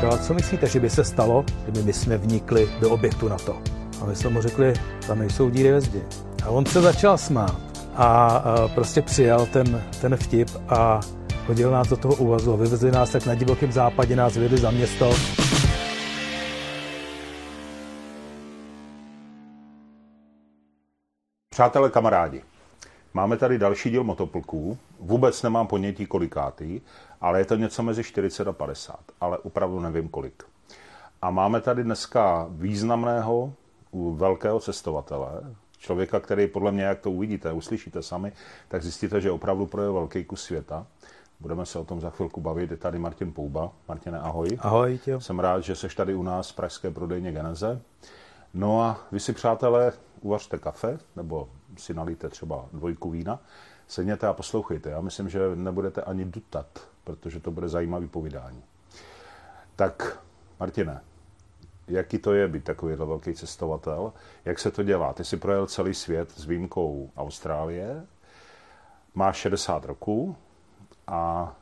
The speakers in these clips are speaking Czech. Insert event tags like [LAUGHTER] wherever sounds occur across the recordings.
říkal, co myslíte, že by se stalo, kdyby my jsme vnikli do objektu na to? A my jsme mu řekli, tam nejsou díry ve zdi. A on se začal smát a, prostě přijal ten, ten vtip a hodil nás do toho úvazu a vyvezli nás tak na divokém západě, nás vyvedli za město. Přátelé, kamarádi, máme tady další díl motoplků. Vůbec nemám ponětí kolikátý, ale je to něco mezi 40 a 50, ale opravdu nevím kolik. A máme tady dneska významného velkého cestovatele, člověka, který podle mě, jak to uvidíte, uslyšíte sami, tak zjistíte, že opravdu projel velký kus světa. Budeme se o tom za chvilku bavit. Je tady Martin Pouba. Martine, ahoj. Ahoj, tě. Jsem rád, že jsi tady u nás v pražské prodejně Geneze. No a vy si, přátelé, uvařte kafe, nebo si nalíte třeba dvojku vína, sedněte a poslouchejte. Já myslím, že nebudete ani dutat, protože to bude zajímavý povídání. Tak, Martine, jaký to je být takový velký cestovatel, jak se to dělá. Ty si projel celý svět s výjimkou Austrálie, máš 60 roků a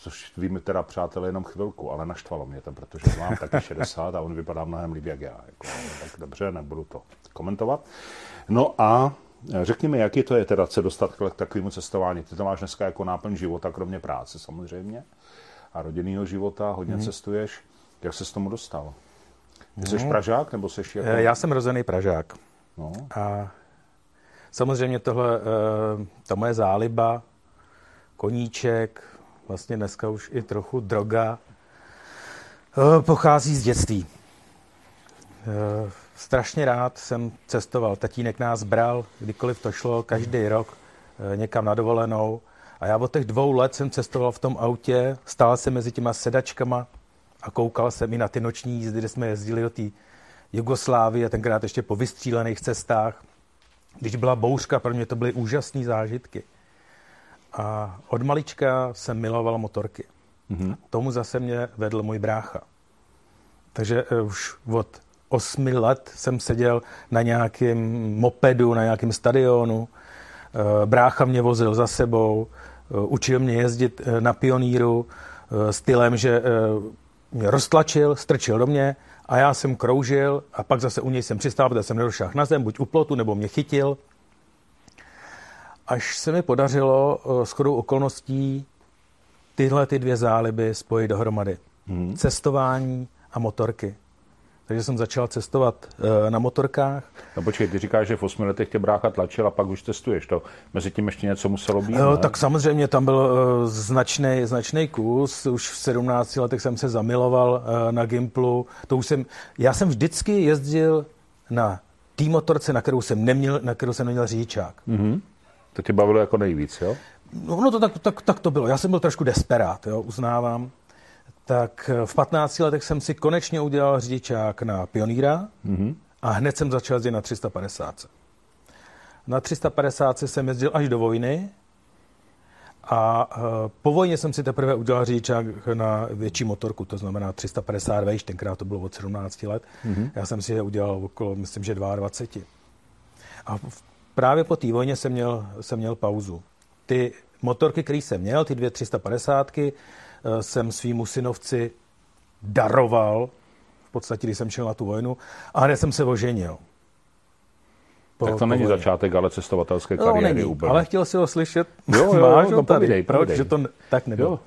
což víme teda, přátelé, jenom chvilku, ale naštvalo mě to, protože mám taky [LAUGHS] 60 a on vypadá mnohem líp jak já. Jako, tak dobře, nebudu to komentovat. No a řekni mi, jaký to je teda se dostat k takovému cestování. Ty to máš dneska jako náplň života, kromě práce samozřejmě a rodinného života, hodně hmm. cestuješ. Jak se s tomu dostal? Ty jsi Pražák, nebo jsi jako... Já jsem rozený Pražák. No. A samozřejmě tohle, eh, ta moje záliba, koníček, vlastně dneska už i trochu droga, eh, pochází z dětství. Eh, strašně rád jsem cestoval. Tatínek nás bral, kdykoliv to šlo, každý rok někam na dovolenou. A já od těch dvou let jsem cestoval v tom autě, stál jsem mezi těma sedačkama a koukal jsem i na ty noční jízdy, kde jsme jezdili do té Jugoslávie, tenkrát ještě po vystřílených cestách. Když byla bouřka, pro mě to byly úžasné zážitky. A od malička jsem miloval motorky. Mm-hmm. Tomu zase mě vedl můj brácha. Takže uh, už od osmi let jsem seděl na nějakém mopedu, na nějakém stadionu. Uh, brácha mě vozil za sebou, uh, učil mě jezdit na pioníru stylem, že mě roztlačil, strčil do mě a já jsem kroužil a pak zase u něj jsem přistál, protože jsem nedošel na zem, buď u plotu, nebo mě chytil. Až se mi podařilo eh, s chodou okolností tyhle ty dvě záliby spojit dohromady. Hmm. Cestování a motorky. Takže jsem začal cestovat uh, na motorkách. No počkej, ty říkáš, že v 8 letech tě brácha tlačil a pak už testuješ to. Mezi tím ještě něco muselo být, uh, Tak samozřejmě tam byl značný, značný kus. Už v 17 letech jsem se zamiloval na Gimplu. To už jsem, já jsem vždycky jezdil na té motorce, na kterou jsem neměl, na kterou jsem neměl řidičák. Mm-hmm. To tě bavilo jako nejvíc, jo? No, no to tak, tak, tak to bylo. Já jsem byl trošku desperát, jo, uznávám tak v 15 letech jsem si konečně udělal řidičák na Pioníra mm-hmm. a hned jsem začal jezdit na 350. Na 350 jsem jezdil až do vojny a uh, po vojně jsem si teprve udělal řidičák na větší motorku, to znamená 350 vejš, tenkrát to bylo od 17 let. Mm-hmm. Já jsem si je udělal okolo, myslím, že 22. A v, právě po té vojně jsem měl, jsem měl pauzu. Ty motorky, které jsem měl, ty dvě 350 Eh, jsem svýmu synovci daroval, v podstatě, když jsem šel na tu vojnu, a hned jsem se oženil. Po, tak to není vojně. začátek, ale cestovatelské no, kariéry není, úplně. Ale chtěl si ho slyšet. Jo, jo, [LAUGHS] Máš no, tady. Povídej, Proč, že to tak nebylo. Jo.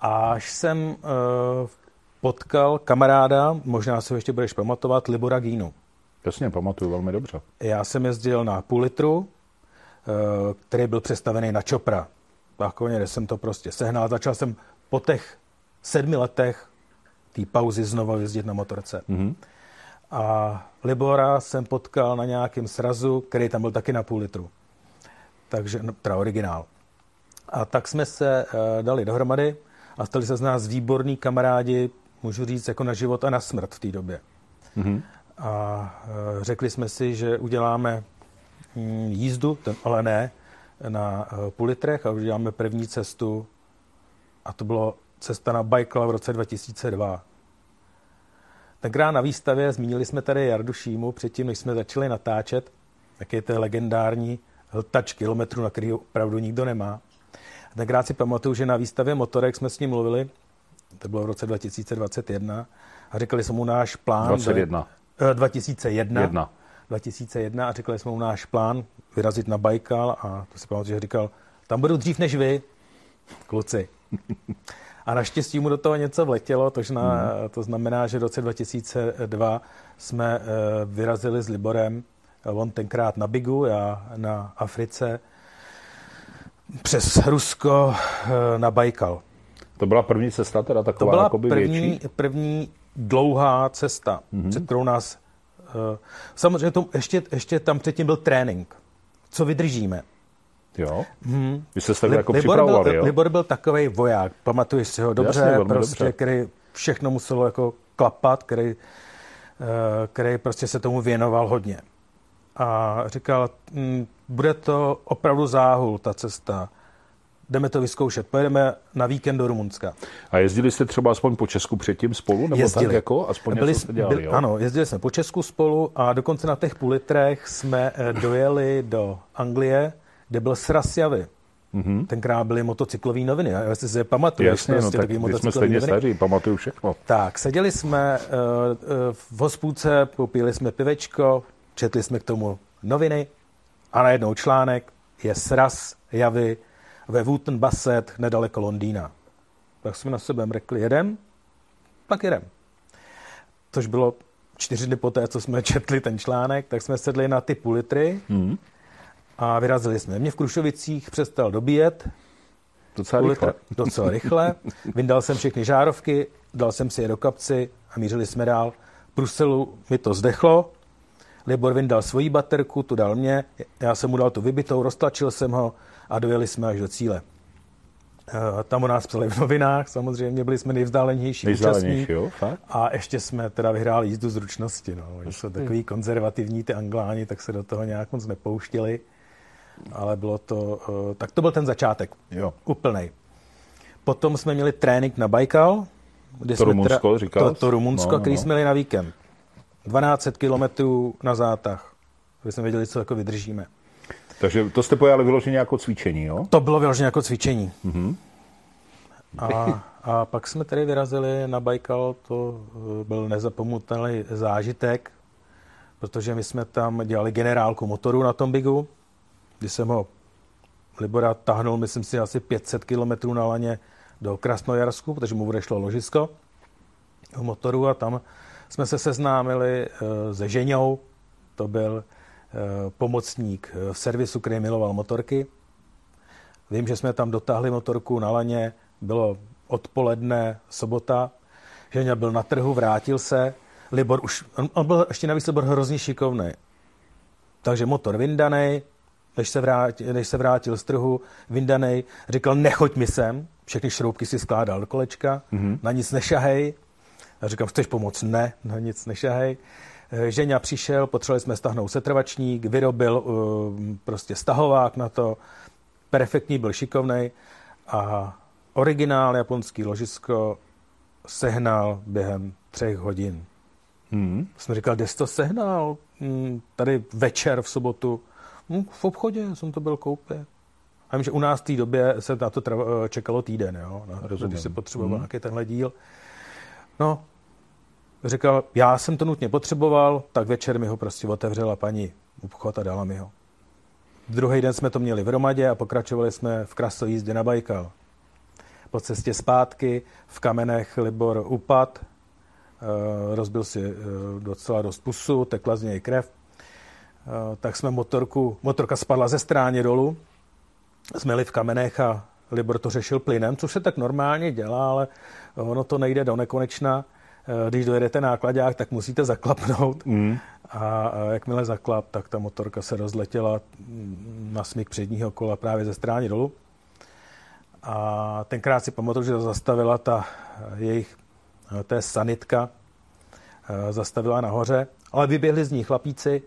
Až jsem uh, potkal kamaráda, možná si ho ještě budeš pamatovat, Libora Gínu. Jasně, pamatuju velmi dobře. Já jsem jezdil na půl litru, uh, který byl přestavený na čopra. Nakonec jsem to prostě sehnal. Začal jsem po těch sedmi letech té pauzy znovu jezdit na motorce. Mm-hmm. A Libora jsem potkal na nějakém srazu, který tam byl taky na půl litru. Takže, no, teda originál. A tak jsme se uh, dali dohromady a stali se z nás výborní kamarádi, můžu říct, jako na život a na smrt v té době. Mm-hmm. A uh, řekli jsme si, že uděláme mm, jízdu, ten, ale ne, na uh, půl litrech a uděláme první cestu a to bylo cesta na Bajkla v roce 2002. Tenkrát na výstavě zmínili jsme tady Jardu Šímu předtím, než jsme začali natáčet, tak je to legendární hltač kilometru, na který opravdu nikdo nemá. A tenkrát si pamatuju, že na výstavě motorek jsme s ním mluvili to bylo v roce 2021, a říkali jsme mu náš plán. 21. Že, 2001. 1. 2001 a říkali jsme mu náš plán vyrazit na Bajkal a to si pamatuju, že říkal, tam budu dřív než vy, kluci. A naštěstí mu do toho něco vletělo, to, na, hmm. to znamená, že v roce 2002 jsme vyrazili s Liborem, on tenkrát na Bigu, já na Africe, přes Rusko na Bajkal. To byla první cesta, teda taková To byla jakoby první, větší? první dlouhá cesta, mm-hmm. před kterou nás... Uh, samozřejmě to, ještě, ještě tam předtím byl trénink. Co vydržíme? Jo? Hmm. Vy jste se tak jako Libor připravovali, byl, jo? Libor byl takový voják, pamatuješ si ho dobře, Jasně, prostě, dobře. který všechno muselo jako klapat, který, uh, který prostě se tomu věnoval hodně. A říkal, hm, bude to opravdu záhul, ta cesta jdeme to vyzkoušet. Pojedeme na víkend do Rumunska. A jezdili jste třeba aspoň po Česku předtím spolu? Nebo jezdili. tak jako? Aspoň Byli, něco jste dělali, byli, jo? Ano, jezdili jsme po Česku spolu a dokonce na těch půl litrech jsme eh, dojeli do Anglie, kde byl sraz Javy. Mm-hmm. Tenkrát byly motocyklové noviny. Já si se pamatuju. Jasně, no, tak my jsme stejně staří, pamatuju všechno. Tak, seděli jsme uh, uh, v hospůdce, popili jsme pivečko, četli jsme k tomu noviny a najednou článek je sraz Javy ve Wooten Basset nedaleko Londýna. Tak jsme na sebe řekli, jedem, tak jedem. Což bylo čtyři dny poté, co jsme [LAUGHS] četli ten článek, tak jsme sedli na ty půl litry mm. a vyrazili jsme. Mě v Krušovicích přestal dobíjet. Docela rychle. Litr, docela rychle. [LAUGHS] Vyndal jsem všechny žárovky, dal jsem si je do kapci a mířili jsme dál. V Bruselu mi to zdechlo. Libor vyndal svoji baterku, tu dal mě, já jsem mu dal tu vybitou, roztlačil jsem ho a dojeli jsme až do cíle. Tam o nás psali v novinách, samozřejmě byli jsme nejvzdálenější, nejvzdálenější jo, fakt? A ještě jsme teda vyhráli jízdu zručnosti. No. Oni jsou takový konzervativní, ty angláni, tak se do toho nějak moc nepouštěli. Ale bylo to, tak to byl ten začátek. Jo. Úplnej. Potom jsme měli trénink na Bajkal. Kde to jsme Rumunsko, teda, říkal? To, to Rumunsko, no, no. který jsme měli na víkend. 12 kilometrů na zátah. Aby jsme věděli, co jako vydržíme. Takže to jste pojali vyloženě jako cvičení, jo? To bylo vyloženě jako cvičení. Mm-hmm. A, a pak jsme tedy vyrazili na Bajkal, to byl nezapomenutelný zážitek, protože my jsme tam dělali generálku motoru na tom Bigu, kdy jsem ho Libora tahnul, myslím si, asi 500 km na laně do Krasnojarsku, protože mu odešlo ložisko motoru a tam jsme se seznámili se Ženou, to byl pomocník v servisu, který miloval motorky. Vím, že jsme tam dotáhli motorku na laně, bylo odpoledne, sobota, Ženě byl na trhu, vrátil se, Libor už, on, on byl ještě navíc Libor hrozně šikovný. Takže motor vyndanej, než se, vrátil, než se vrátil z trhu, vyndanej, říkal, nechoď mi sem, všechny šroubky si skládal do kolečka, mm-hmm. na nic nešahej. Já říkám, chceš pomoct? Ne, na nic nešahej. Ženě přišel, potřebovali jsme stahnout setrvačník, vyrobil uh, prostě stahovák na to, perfektní, byl šikovný a originál japonský ložisko sehnal během třech hodin. Hmm. Jsem říkal, kde jsi to sehnal? Hmm, tady večer v sobotu. Hmm, v obchodě jsem to byl koupit. A vím, že u nás v té době se na to tra- čekalo týden, jo? Na, když se potřeboval hmm. nějaký tenhle díl. No, říkal, já jsem to nutně potřeboval, tak večer mi ho prostě otevřela paní obchod a dala mi ho. Druhý den jsme to měli v Romadě a pokračovali jsme v krasojízdě na Bajkal. Po cestě zpátky v kamenech Libor upad, rozbil si docela dost pusu, tekla z něj krev. Tak jsme motorku, motorka spadla ze stráně dolů, jsme v kamenech a Libor to řešil plynem, což se tak normálně dělá, ale ono to nejde do nekonečna. Když dojedete nákladák, tak musíte zaklapnout. Mm. A jakmile zaklap, tak ta motorka se rozletěla na smyk předního kola právě ze strány dolů. A tenkrát si pamatuju, že to zastavila ta jejich, to je sanitka, zastavila nahoře, ale vyběhli z ní chlapíci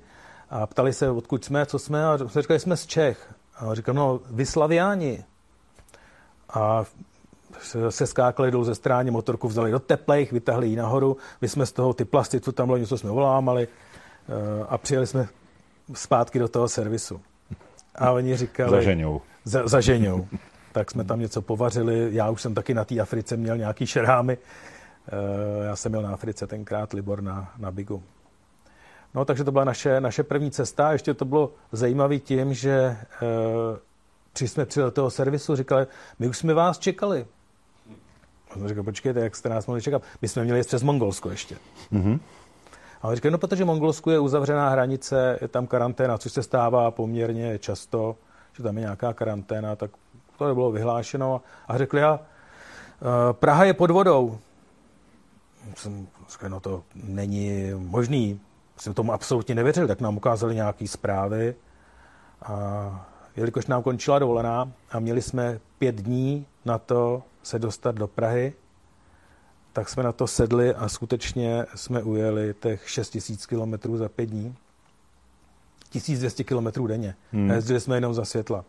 a ptali se, odkud jsme, co jsme, a říkali, jsme z Čech. A říkám, no, vy Slaviáni. A se skákali dolů ze stráně, motorku vzali do teplejch, vytahli ji nahoru, my jsme z toho ty plasty, co tam bylo, něco jsme volámali a přijeli jsme zpátky do toho servisu. A oni říkali... Za ženou. Za, za ženou. tak jsme tam něco povařili. Já už jsem taky na té Africe měl nějaký šerámy. Eh, já jsem měl na Africe tenkrát Libor na, na Bigu. No, takže to byla naše, naše první cesta. Ještě to bylo zajímavé tím, že e, při jsme přijeli do toho servisu, říkali, my už jsme vás čekali. A jsem říkal, počkejte, jak jste nás mohli čekat? My jsme měli jít přes Mongolsko ještě. Mm-hmm. A on říkal, no protože Mongolsku je uzavřená hranice, je tam karanténa, což se stává poměrně často, že tam je nějaká karanténa, tak to bylo vyhlášeno. A řekli, já, e, Praha je pod vodou. Jsem říkal, no to není možný jsem tomu absolutně nevěřil, tak nám ukázali nějaké zprávy. A jelikož nám končila dovolená a měli jsme pět dní na to se dostat do Prahy, tak jsme na to sedli a skutečně jsme ujeli těch 6 000 km za pět dní. 1200 km denně. Hmm. Jezdili jsme jenom za světla.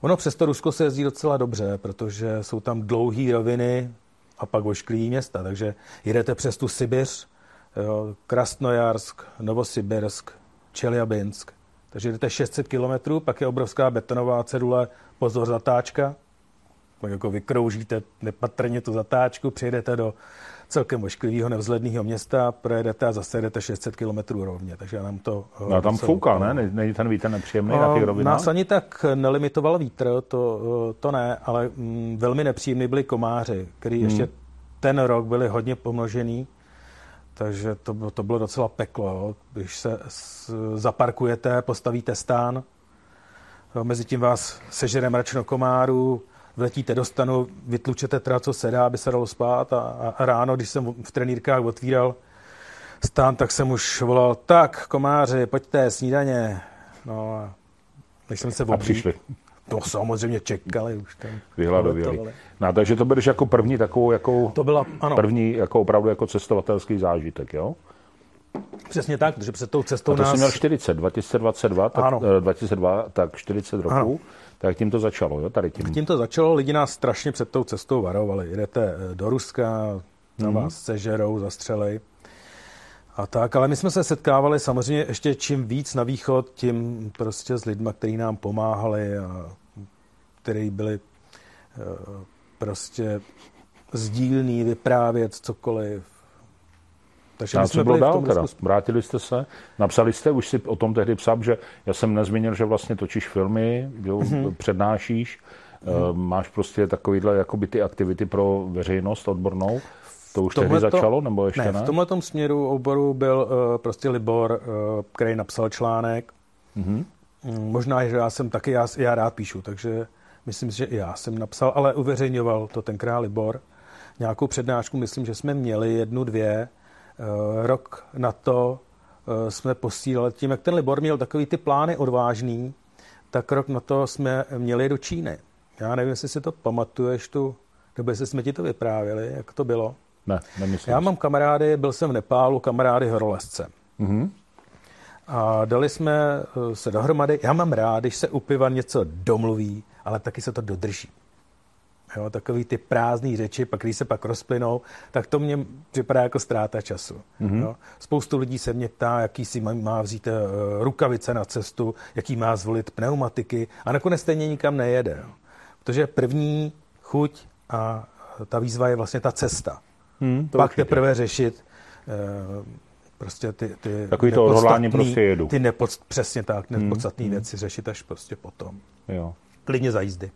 Ono přes to Rusko se jezdí docela dobře, protože jsou tam dlouhé roviny a pak ošklí města. Takže jedete přes tu Sibiř jo, Krasnojarsk, Novosibirsk, Čeliabinsk. Takže jdete 600 kilometrů, pak je obrovská betonová cedule, pozor zatáčka, tak jako vykroužíte nepatrně tu zatáčku, přijedete do celkem ošklivého nevzhledného města, projedete a zase jdete 600 kilometrů rovně, takže nám to... No a tam fouká, ne? Není ten vítr nepříjemný no, na těch rovinách? Nás ani tak nelimitoval vítr, to, to ne, ale mm, velmi nepříjemný byli komáři, který hmm. ještě ten rok byli hodně pomnožený takže to, to bylo docela peklo. Jo. Když se zaparkujete, postavíte stán, jo, mezi tím vás sežere mračno komáru, vletíte do stanu, vytlučete teda, co se dá, aby se dalo spát a, a ráno, když jsem v trenýrkách otvíral stán, tak jsem už volal, tak komáři, pojďte, snídaně. No a než jsem se obří, a přišli. To samozřejmě čekali už tam. Vyhladověli. No, takže to bereš jako první takovou, jako to byla, ano. první jako opravdu jako cestovatelský zážitek, jo? Přesně tak, protože před tou cestou a to nás... jsi měl 40, 2022, tak, ano. 2002, tak 40 roků. Ano. Tak tím to začalo, jo, tady tím. Tím to začalo, lidi nás strašně před tou cestou varovali. Jedete eh, do Ruska, na mm-hmm. vás sežerou, zastřelej. A tak, ale my jsme se setkávali samozřejmě ještě čím víc na východ, tím prostě s lidmi, kteří nám pomáhali a který byli eh, prostě sdílný, vyprávět cokoliv. Takže a co bylo dál teda? Vrátili jste se? Napsali jste, už si o tom tehdy psal, že já jsem nezmínil, že vlastně točíš filmy, jo, mm-hmm. přednášíš, mm-hmm. máš prostě takovýhle jakoby ty aktivity pro veřejnost odbornou. To už tehdy začalo, nebo ještě ne? ne? v tomhle směru oboru byl uh, prostě Libor, uh, který napsal článek. Mm-hmm. Možná, že já jsem taky, já, já rád píšu, takže myslím, že i já jsem napsal, ale uveřejňoval to tenkrát Libor. Nějakou přednášku, myslím, že jsme měli jednu, dvě. Uh, rok na to uh, jsme posílali, tím, jak ten Libor měl takový ty plány odvážný, tak rok na to jsme měli do Číny. Já nevím, jestli si to pamatuješ tu, nebo jestli jsme ti to vyprávěli, jak to bylo. Ne, nemyslím. Já mám kamarády, byl jsem v Nepálu, kamarády horolezce. Mm-hmm. A dali jsme eh, se dohromady. Já mám rád, když se u piva něco domluví, ale taky se to dodrží. Jo, takový ty prázdné řeči, pak když se pak rozplynou, tak to mě připadá jako ztráta času. Mm-hmm. Jo. Spoustu lidí se mě ptá, jaký si má, vzít uh, rukavice na cestu, jaký má zvolit pneumatiky a nakonec stejně nikam nejede. Jo. Protože první chuť a ta výzva je vlastně ta cesta. Hmm, to pak určitě. teprve řešit uh, prostě ty, ty Takový to odhodlání prostě jedu. Ty nepod, přesně tak, hmm, nepodstatné hmm. věci řešit až prostě potom. Jo. Klidně za jízdy.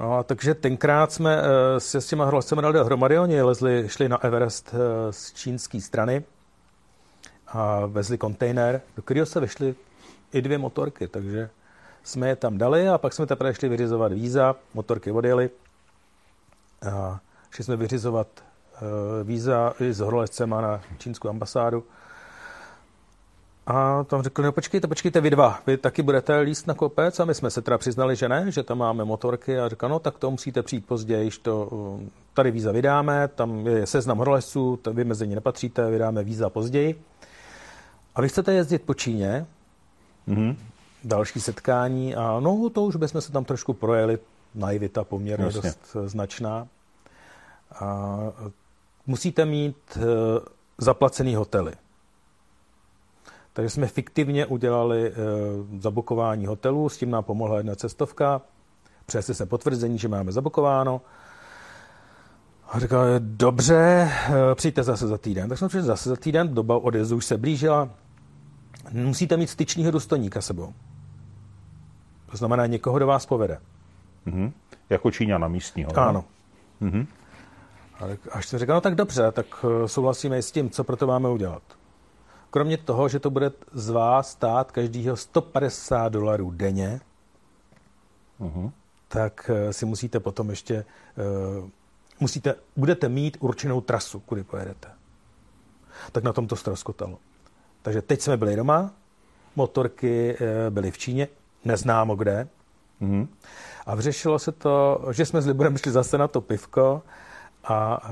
No, takže tenkrát jsme uh, se s těma horolezcemi dali dohromady, oni lezli, šli na Everest uh, z čínské strany a vezli kontejner, do kterého se vešly i dvě motorky, takže jsme je tam dali a pak jsme teprve šli vyřizovat víza, motorky odjeli a Šli jsme vyřizovat uh, víza i s horolezcema na čínskou ambasádu. A tam řekli, no počkejte, počkejte vy dva, vy taky budete líst na kopec a my jsme se teda přiznali, že ne, že tam máme motorky a říkal, no tak to musíte přijít později, to eh, tady víza vydáme, tam je seznam horolezců, to vymezení nepatříte, vydáme víza později. A vy chcete jezdit po Číně, mm-hmm. další setkání a no to už bychom se tam trošku projeli, naivita poměrně Jasně. dost značná. A musíte mít e, zaplacený hotely. Takže jsme fiktivně udělali e, zabukování hotelů, s tím nám pomohla jedna cestovka. Přesně se potvrzení, že máme zabukováno. A říkal, dobře, přijďte zase za týden. Tak jsme přišli zase za týden, doba odjezdu už se blížila. Musíte mít styčního důstojníka sebou. To znamená, někoho do vás povede. Mm-hmm. Jako Číňana místního. Ano. Mm-hmm. A až jsem říkal, no tak dobře, tak eh, souhlasíme s tím, co pro to máme udělat. Kromě toho, že to bude z vás stát každýho 150 dolarů denně, uh-huh. tak eh, si musíte potom ještě, uh, musíte, budete mít určenou trasu, kudy pojedete. Tak na tom to ztroskotalo. Takže teď jsme byli doma, motorky uh, byly v Číně, neznámo kde. Uh-huh. A vyřešilo se to, že jsme s Liborem šli zase na to pivko a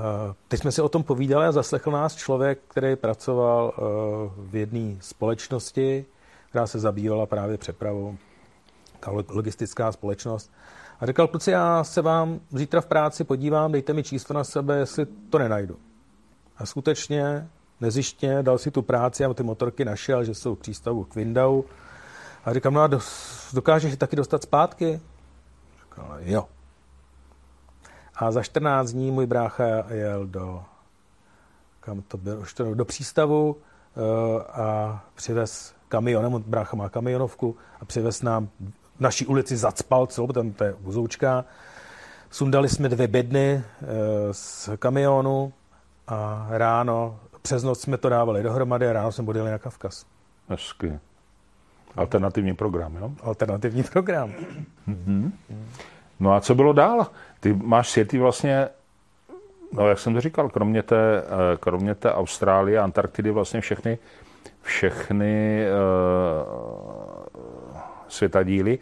teď jsme si o tom povídali a zaslechl nás člověk, který pracoval e, v jedné společnosti, která se zabývala právě přepravou, logistická společnost. A říkal, kluci, já se vám zítra v práci podívám, dejte mi číslo na sebe, jestli to nenajdu. A skutečně nezištně dal si tu práci a ty motorky našel, že jsou v přístavu k Windau. A říkám, no a dokážeš je taky dostat zpátky? Říkal, jo. A za 14 dní můj brácha jel do, kam to bylo, do přístavu uh, a přivez kamion, můj brácha má kamionovku a přivez nám v naší ulici zacpal celou, tam to je vozoučka. Sundali jsme dvě bedny uh, z kamionu a ráno, přes noc jsme to dávali dohromady a ráno jsme odjeli na Kavkaz. Hezky. Alternativní program, jo? Alternativní program. Mm-hmm. No a co bylo dál? Ty máš světy vlastně, no jak jsem to říkal, kromě té, eh, kromě té Austrálie a Antarktidy vlastně všechny, všechny uh, světadíly.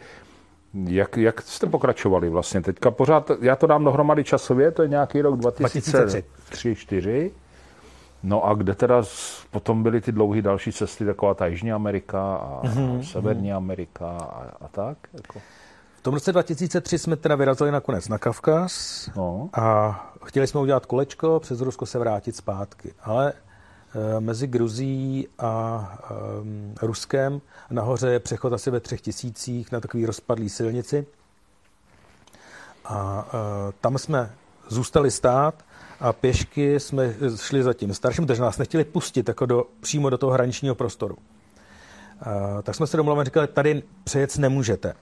Jak, jak jste pokračovali vlastně teďka? Pořád, já to dám dohromady časově, to je nějaký rok 2003-2004. No a kde teda potom byly ty dlouhé další cesty, taková ta Jižní Amerika a mm-hmm. Severní Amerika a, a tak? Jako? Tom roce 2003 jsme teda vyrazili nakonec na Kavkaz no. a chtěli jsme udělat kolečko, přes Rusko se vrátit zpátky. Ale e, mezi Gruzí a e, Ruskem nahoře je přechod asi ve třech tisících na takový rozpadlý silnici. A e, tam jsme zůstali stát a pěšky jsme šli za tím starším, protože nás nechtěli pustit jako do, přímo do toho hraničního prostoru. E, tak jsme se domluvili, říkali, tady přejec nemůžete.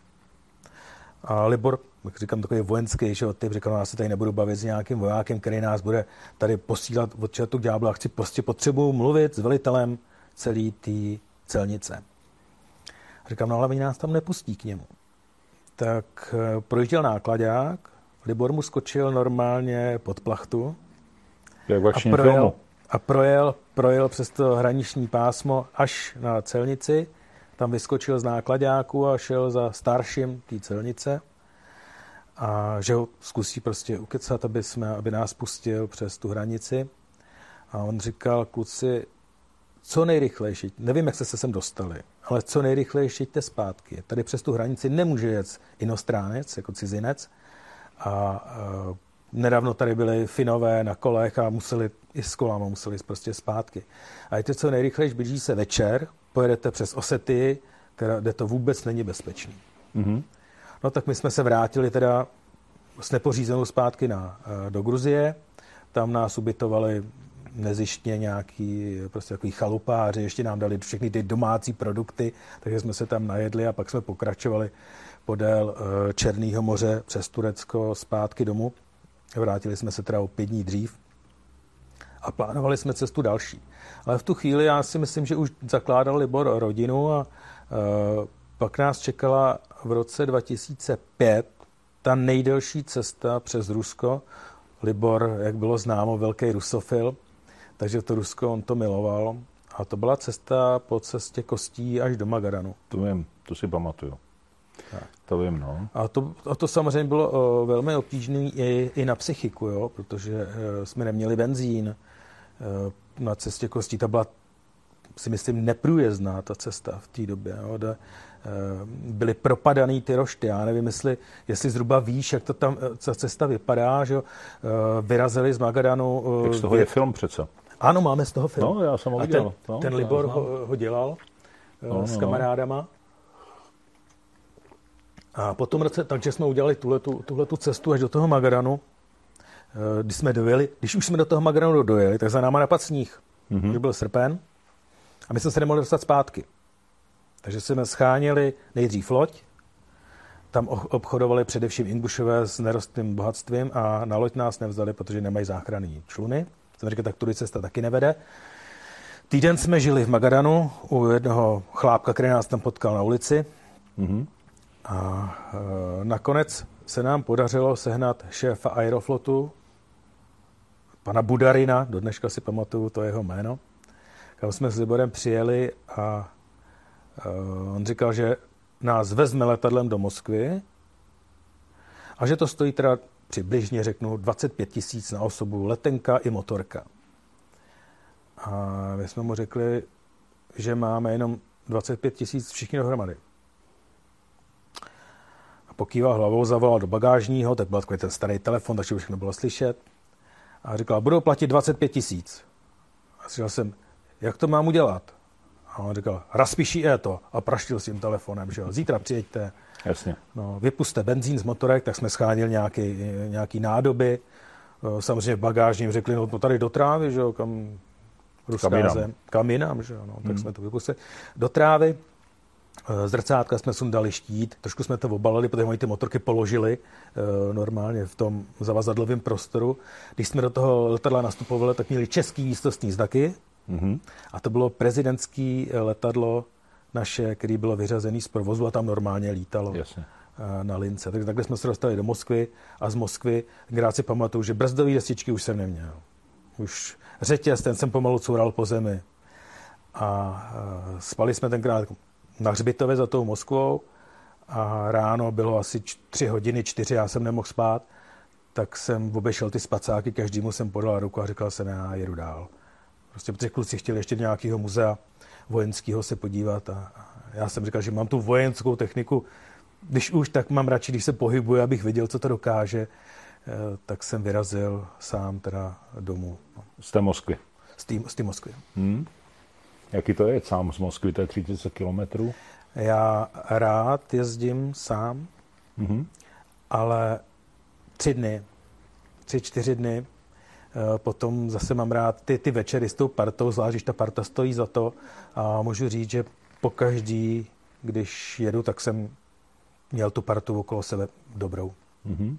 A Libor, jak říkám, takový vojenský že, typ, říkal, no, já se tady nebudu bavit s nějakým vojákem, který nás bude tady posílat od četu ďábla. Chci prostě potřebuji mluvit s velitelem celé té celnice. A říkám, no ale oni nás tam nepustí k němu. Tak eh, projížděl nákladák, Libor mu skočil normálně pod plachtu. Jak a projel, filmu. A projel, projel přes to hraniční pásmo až na celnici tam vyskočil z nákladáku a šel za starším té celnice a že ho zkusí prostě ukecat, aby, jsme, aby nás pustil přes tu hranici. A on říkal, kluci, co nejrychlejší, nevím, jak jste se sem dostali, ale co nejrychlejší jeďte zpátky. Tady přes tu hranici nemůže jet inostránec, jako cizinec. A, a nedávno tady byli Finové na kolech a museli i s kolama museli prostě zpátky. A jděte co nejrychlejší, blíží se večer, pojedete přes Osety, kde to vůbec není bezpečný. Mm-hmm. No tak my jsme se vrátili teda s nepořízenou zpátky na, eh, do Gruzie. Tam nás ubytovali nezištně nějaký prostě takový chalupáři, ještě nám dali všechny ty domácí produkty, takže jsme se tam najedli a pak jsme pokračovali podél eh, Černého moře přes Turecko zpátky domů. Vrátili jsme se teda o pět dní dřív a plánovali jsme cestu další. Ale v tu chvíli já si myslím, že už zakládal Libor rodinu a uh, pak nás čekala v roce 2005 ta nejdelší cesta přes Rusko. Libor, jak bylo známo, velký rusofil, takže to Rusko on to miloval. A to byla cesta po cestě kostí až do Magadanu. To vím, to si pamatuju. Tak. To vím, no. A to, a to samozřejmě bylo uh, velmi obtížné i, i na psychiku, jo, protože uh, jsme neměli benzín, uh, na cestě kostí. Ta byla, si myslím, neprůjezdná ta cesta v té době. Jo, kde, byly propadaný ty rošty. Já nevím, jestli, jestli zhruba víš, jak to tam ta cesta vypadá, že vyrazili z Magadanu. Jak z toho je film přece. Ano, máme z toho film. No, já jsem ho viděl. ten, no, ten Libor ho, ho dělal no, no, s no. kamarádama. A potom roce, takže jsme udělali tuhle tu cestu až do toho Magadanu, eh, když jsme dojeli, když už jsme do toho Magadanu dojeli, tak za náma napad sníh. Mm-hmm. byl srpen a my jsme se nemohli dostat zpátky. Takže jsme scháněli nejdřív loď, tam obchodovali především Ingušové s nerostným bohatstvím a na loď nás nevzali, protože nemají záchranný čluny. Jsem říkal, tak tudy cesta taky nevede. Týden jsme žili v Magadanu u jednoho chlápka, který nás tam potkal na ulici. Mm-hmm. A e, nakonec se nám podařilo sehnat šéfa Aeroflotu, pana Budarina, do dneška si pamatuju to jeho jméno, kam jsme s Liborem přijeli a e, on říkal, že nás vezme letadlem do Moskvy a že to stojí teda přibližně, řeknu, 25 tisíc na osobu, letenka i motorka. A my jsme mu řekli, že máme jenom 25 tisíc všichni dohromady. Pokýval hlavou, zavolal do bagážního, tak byl takový ten starý telefon, takže už nebylo slyšet. A říkal, budou platit 25 tisíc. A říkal jsem, jak to mám udělat? A on říkal, razpíší je to. A praštil s tím telefonem, že jo, zítra přijeďte. Jasně. No, vypuste benzín z motorek, tak jsme schánili nějaký, nějaký nádoby. Samozřejmě v bagážním řekli, no to tady do trávy, že jo, kam ruská kam jinam. zem, kam jinam, že jo, no, tak hmm. jsme to vypustili. Do trávy, zrcátka jsme sundali štít, trošku jsme to obalili, protože oni ty motorky položili uh, normálně v tom zavazadlovém prostoru. Když jsme do toho letadla nastupovali, tak měli český výstostní znaky, Mm-hmm. A to bylo prezidentský eh, letadlo naše, který bylo vyřazený z provozu a tam normálně lítalo. Jasně eh, na lince. Takže takhle jsme se dostali do Moskvy a z Moskvy, krát si pamatuju, že brzdové destičky už jsem neměl. Už řetěz, ten jsem pomalu coural po zemi. A eh, spali jsme tenkrát na hřbitově za tou Moskvou a ráno bylo asi tři hodiny, čtyři, já jsem nemohl spát, tak jsem obešel ty spacáky, každému jsem podal ruku a říkal jsem, já jedu dál. Prostě protože kluci chtěli ještě do nějakého muzea vojenského se podívat a, já jsem říkal, že mám tu vojenskou techniku, když už, tak mám radši, když se pohybuje, abych viděl, co to dokáže, eh, tak jsem vyrazil sám teda domů. No. Z té Moskvy? Z té, z té Moskvy. Hmm. Jaký to je sám z Moskvy? To je 30 kilometrů? Já rád jezdím sám, hmm. ale tři dny, tři, čtyři dny Eh, potom zase mám rád ty, ty večery s tou partou, zvlášť když ta parta stojí za to. A můžu říct, že po každý, když jedu, tak jsem měl tu partu okolo sebe dobrou. Mm-hmm.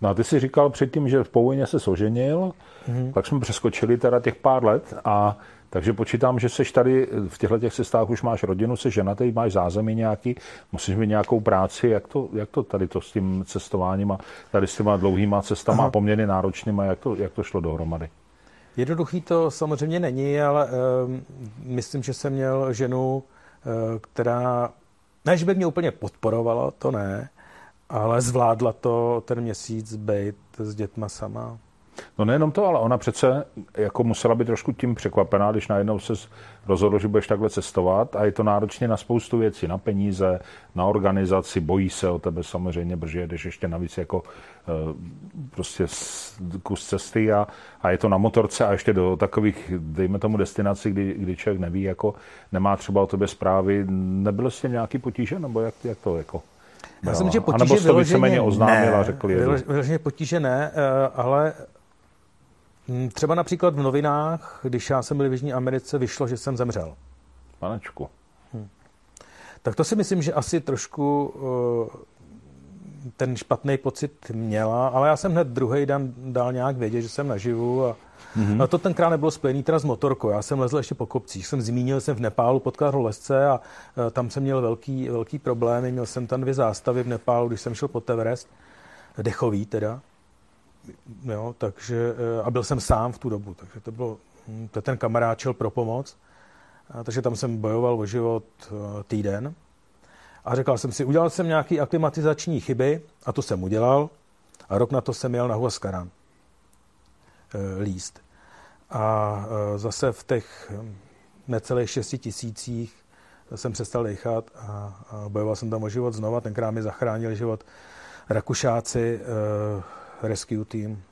No a ty jsi říkal předtím, že v Pouvině se soženil, mm-hmm. pak jsme přeskočili teda těch pár let a takže počítám, že seš tady v těchto těch cestách už máš rodinu, jsi ženatý, máš zázemí nějaký, musíš mít nějakou práci. Jak to, jak to tady to s tím cestováním a tady s těma dlouhýma cestama Aha. poměrně náročnýma, jak to, jak to šlo dohromady? Jednoduchý to samozřejmě není, ale uh, myslím, že jsem měl ženu, uh, která, ne, že by mě úplně podporovala, to ne, ale zvládla to ten měsíc být s dětma sama. No nejenom to, ale ona přece jako musela být trošku tím překvapená, když najednou se rozhodl, že budeš takhle cestovat a je to náročně na spoustu věcí, na peníze, na organizaci, bojí se o tebe samozřejmě, protože jdeš ještě navíc jako eh, prostě kus cesty a, a je to na motorce a ještě do takových, dejme tomu, destinací, kdy, kdy člověk neví, jako nemá třeba o tebe zprávy. Nebylo s tím nějaký potíže, nebo jak, jak to jako? Já jsem, že potíže to vyloženě oznámila, ne, řekl Vyloženě potíže ne, eh, ale Hmm, třeba například v novinách, když já jsem byl v Jižní Americe, vyšlo, že jsem zemřel. Panečku. Hmm. Tak to si myslím, že asi trošku uh, ten špatný pocit měla, ale já jsem hned druhý den dal nějak vědět, že jsem naživu a Mm-hmm. to tenkrát nebylo spojený teda s motorkou. Já jsem lezl ještě po kopcích. Jsem zmínil, jsem v Nepálu potkal lesce a uh, tam jsem měl velký, velký problémy. Měl jsem tam dvě zástavy v Nepálu, když jsem šel po Everest, dechový teda. Jo, takže, eh, a byl jsem sám v tu dobu, takže to bylo, hm, to ten kamarád šel pro pomoc, a takže tam jsem bojoval o život eh, týden. A řekl jsem si, udělal jsem nějaký aklimatizační chyby, a to jsem udělal, a rok na to jsem jel na Huascaran eh, líst. A zase v těch hm, necelých šesti tisících jsem přestal dechat a, bojoval jsem tam o život znova. Tenkrát mi zachránili život Rakušáci, rescue tým,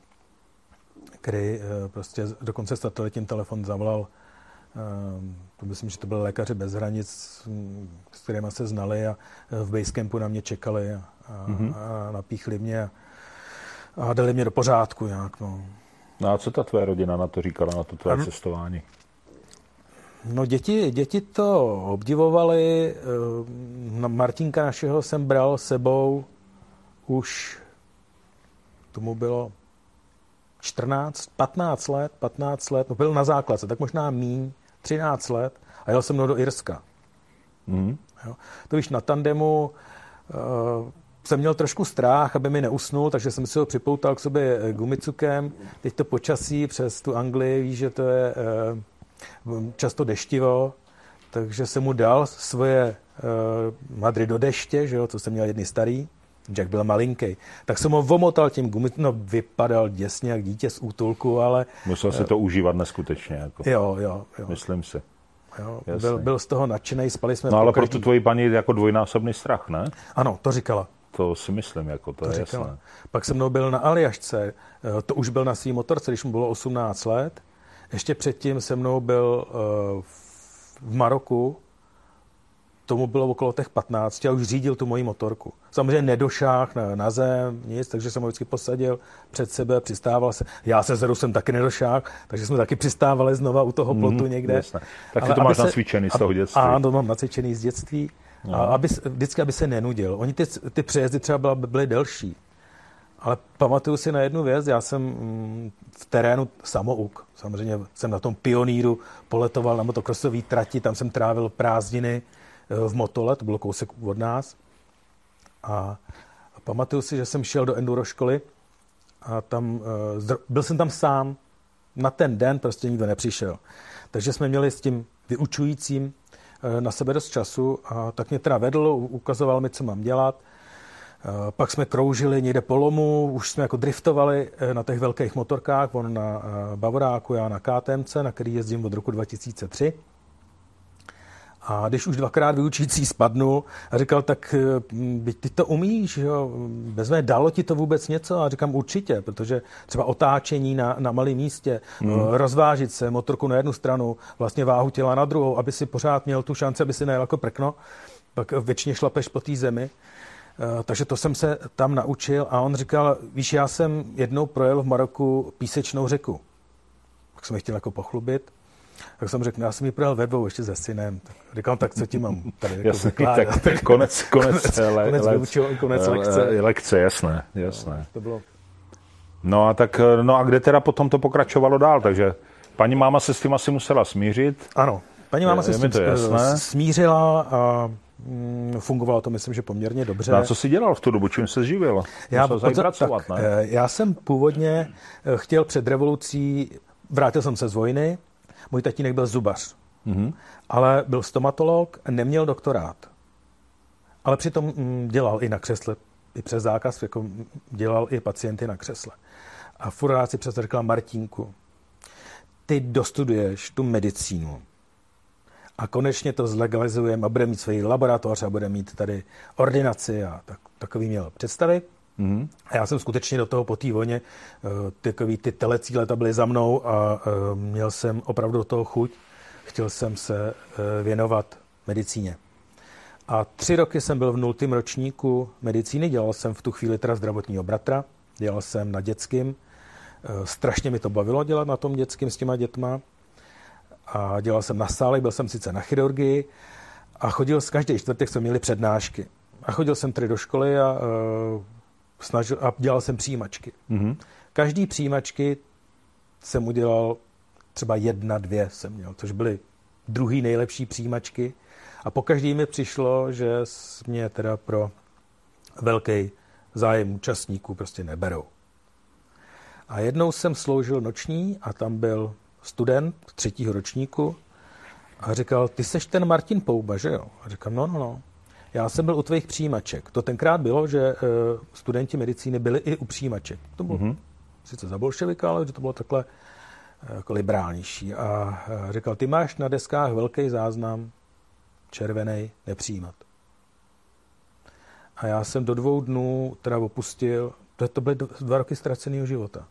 který eh, prostě dokonce s tím telefon zavolal to myslím, že to byly lékaři bez hranic, s kterými se znali a v Basecampu na mě čekali a, mm-hmm. a napíchli mě a, a dali mě do pořádku nějak. No. no a co ta tvoje rodina na to říkala, na to tvoje ano. cestování? No děti, děti to obdivovali. Eh, Martinka našeho jsem bral sebou už tomu bylo 14, 15 let, 15 let, no byl na základce, tak možná míň, 13 let a jel jsem mnou do Irska. Mm. Jo. To víš, na tandemu uh, jsem měl trošku strach, aby mi neusnul, takže jsem si ho připoutal k sobě eh, gumicukem. Teď to počasí přes tu Anglii, víš, že to je uh, často deštivo, takže jsem mu dal svoje uh, madry do deště, že jo, co jsem měl jedny starý. Jack byl malinký. Tak jsem ho vomotal tím gumit, no vypadal děsně jak dítě z útulku, ale... Musel se to užívat neskutečně. Jako. Jo, jo, jo. Myslím si. Jo, byl, byl, z toho nadšený, spali jsme No ale pro tu tvoji paní jako dvojnásobný strach, ne? Ano, to říkala. To si myslím, jako to, to je říkala. jasné. Pak se mnou byl na Aljašce, eh, to už byl na svý motorce, když mu bylo 18 let. Ještě předtím se mnou byl uh, v Maroku tomu bylo okolo těch 15 a už řídil tu moji motorku. Samozřejmě nedošáh na, na zem, nic, takže jsem ho vždycky posadil před sebe, přistával se. Já se Zeru jsem taky nedošáh, takže jsme taky přistávali znova u toho plotu mm, někde. Tak ty to máš se, nacvičený z toho dětství. Ano, to mám nacvičený z dětství. No. A aby, vždycky, aby se nenudil. Oni ty, ty přejezdy třeba byly, byly delší. Ale pamatuju si na jednu věc, já jsem mm, v terénu samouk. Samozřejmě jsem na tom pioníru poletoval na motokrosové trati, tam jsem trávil prázdniny v Motole, to bylo kousek od nás. A pamatuju si, že jsem šel do enduro školy a tam, eh, byl jsem tam sám. Na ten den prostě nikdo nepřišel. Takže jsme měli s tím vyučujícím eh, na sebe dost času a tak mě teda vedl, ukazoval mi, co mám dělat. Eh, pak jsme kroužili někde po lomu, už jsme jako driftovali na těch velkých motorkách, on na Bavoráku, já na KTMC, na který jezdím od roku 2003. A když už dvakrát vyučící spadnul a říkal, tak eh, ty to umíš, jo? Vezme, dalo ti to vůbec něco? A říkám určitě, protože třeba otáčení na, na malém místě, hmm. rozvážit se, motorku na jednu stranu, vlastně váhu těla na druhou, aby si pořád měl tu šanci, aby si nejel jako prkno, pak většině šlapeš po té zemi. Eh, takže to jsem se tam naučil a on říkal, víš, já jsem jednou projel v Maroku písečnou řeku. Tak jsem chtěl jako pochlubit tak jsem řekl, já jsem ji projel ve dvou ještě se synem. Tak říkám, tak co ti mám tady jako jasný, tak, tak [LAUGHS] konec, konec, konec, le, konec, le, vyučil, konec le, lekce. Lekce, jasné, jasné. No, to bylo... No a tak, no a kde teda potom to pokračovalo dál, takže paní máma se s tím asi musela smířit. Ano, paní máma je, se s tím to jasné. smířila a mm, fungovalo to, myslím, že poměrně dobře. No a co jsi dělal v tu dobu, čím se živil? Já, pracovat, tak, ne? Eh, já jsem původně eh, chtěl před revolucí, vrátil jsem se z vojny, můj tatínek byl zubař, mm-hmm. ale byl stomatolog, neměl doktorát. Ale přitom mm, dělal i na křesle, i přes zákaz, jako dělal i pacienty na křesle. A furt si přes řekla Martínku, ty dostuduješ tu medicínu a konečně to zlegalizujeme a bude mít svoji laboratoř a bude mít tady ordinaci a tak, takový měl představy. Mm. A já jsem skutečně do toho po té vojně, eh, takový ty telecí leta byly za mnou a eh, měl jsem opravdu do toho chuť. Chtěl jsem se eh, věnovat medicíně. A tři roky jsem byl v nultém ročníku medicíny, dělal jsem v tu chvíli teda zdravotního bratra, dělal jsem na dětským. Strašně mi to bavilo dělat na tom dětským s těma dětma. A dělal jsem na sále, byl jsem sice na chirurgii a chodil z každý čtvrtek, jsme měli přednášky. A chodil jsem tedy do školy a snažil, a dělal jsem přijímačky. Mm-hmm. Každý přijímačky jsem udělal třeba jedna, dvě jsem měl, což byly druhý nejlepší přijímačky. A po každý mi přišlo, že mě teda pro velký zájem účastníků prostě neberou. A jednou jsem sloužil noční a tam byl student třetího ročníku a říkal, ty seš ten Martin Pouba, že jo? A říkám, no, no, no. Já jsem byl u tvých přijímaček. To tenkrát bylo, že uh, studenti medicíny byli i u přijímaček. To bylo mm-hmm. sice za bolševika, ale že to bylo takhle uh, jako liberálnější. A uh, říkal, ty máš na deskách velký záznam, červený, nepřijímat. A já jsem do dvou dnů teda opustil, to, to byly dva roky ztraceného života.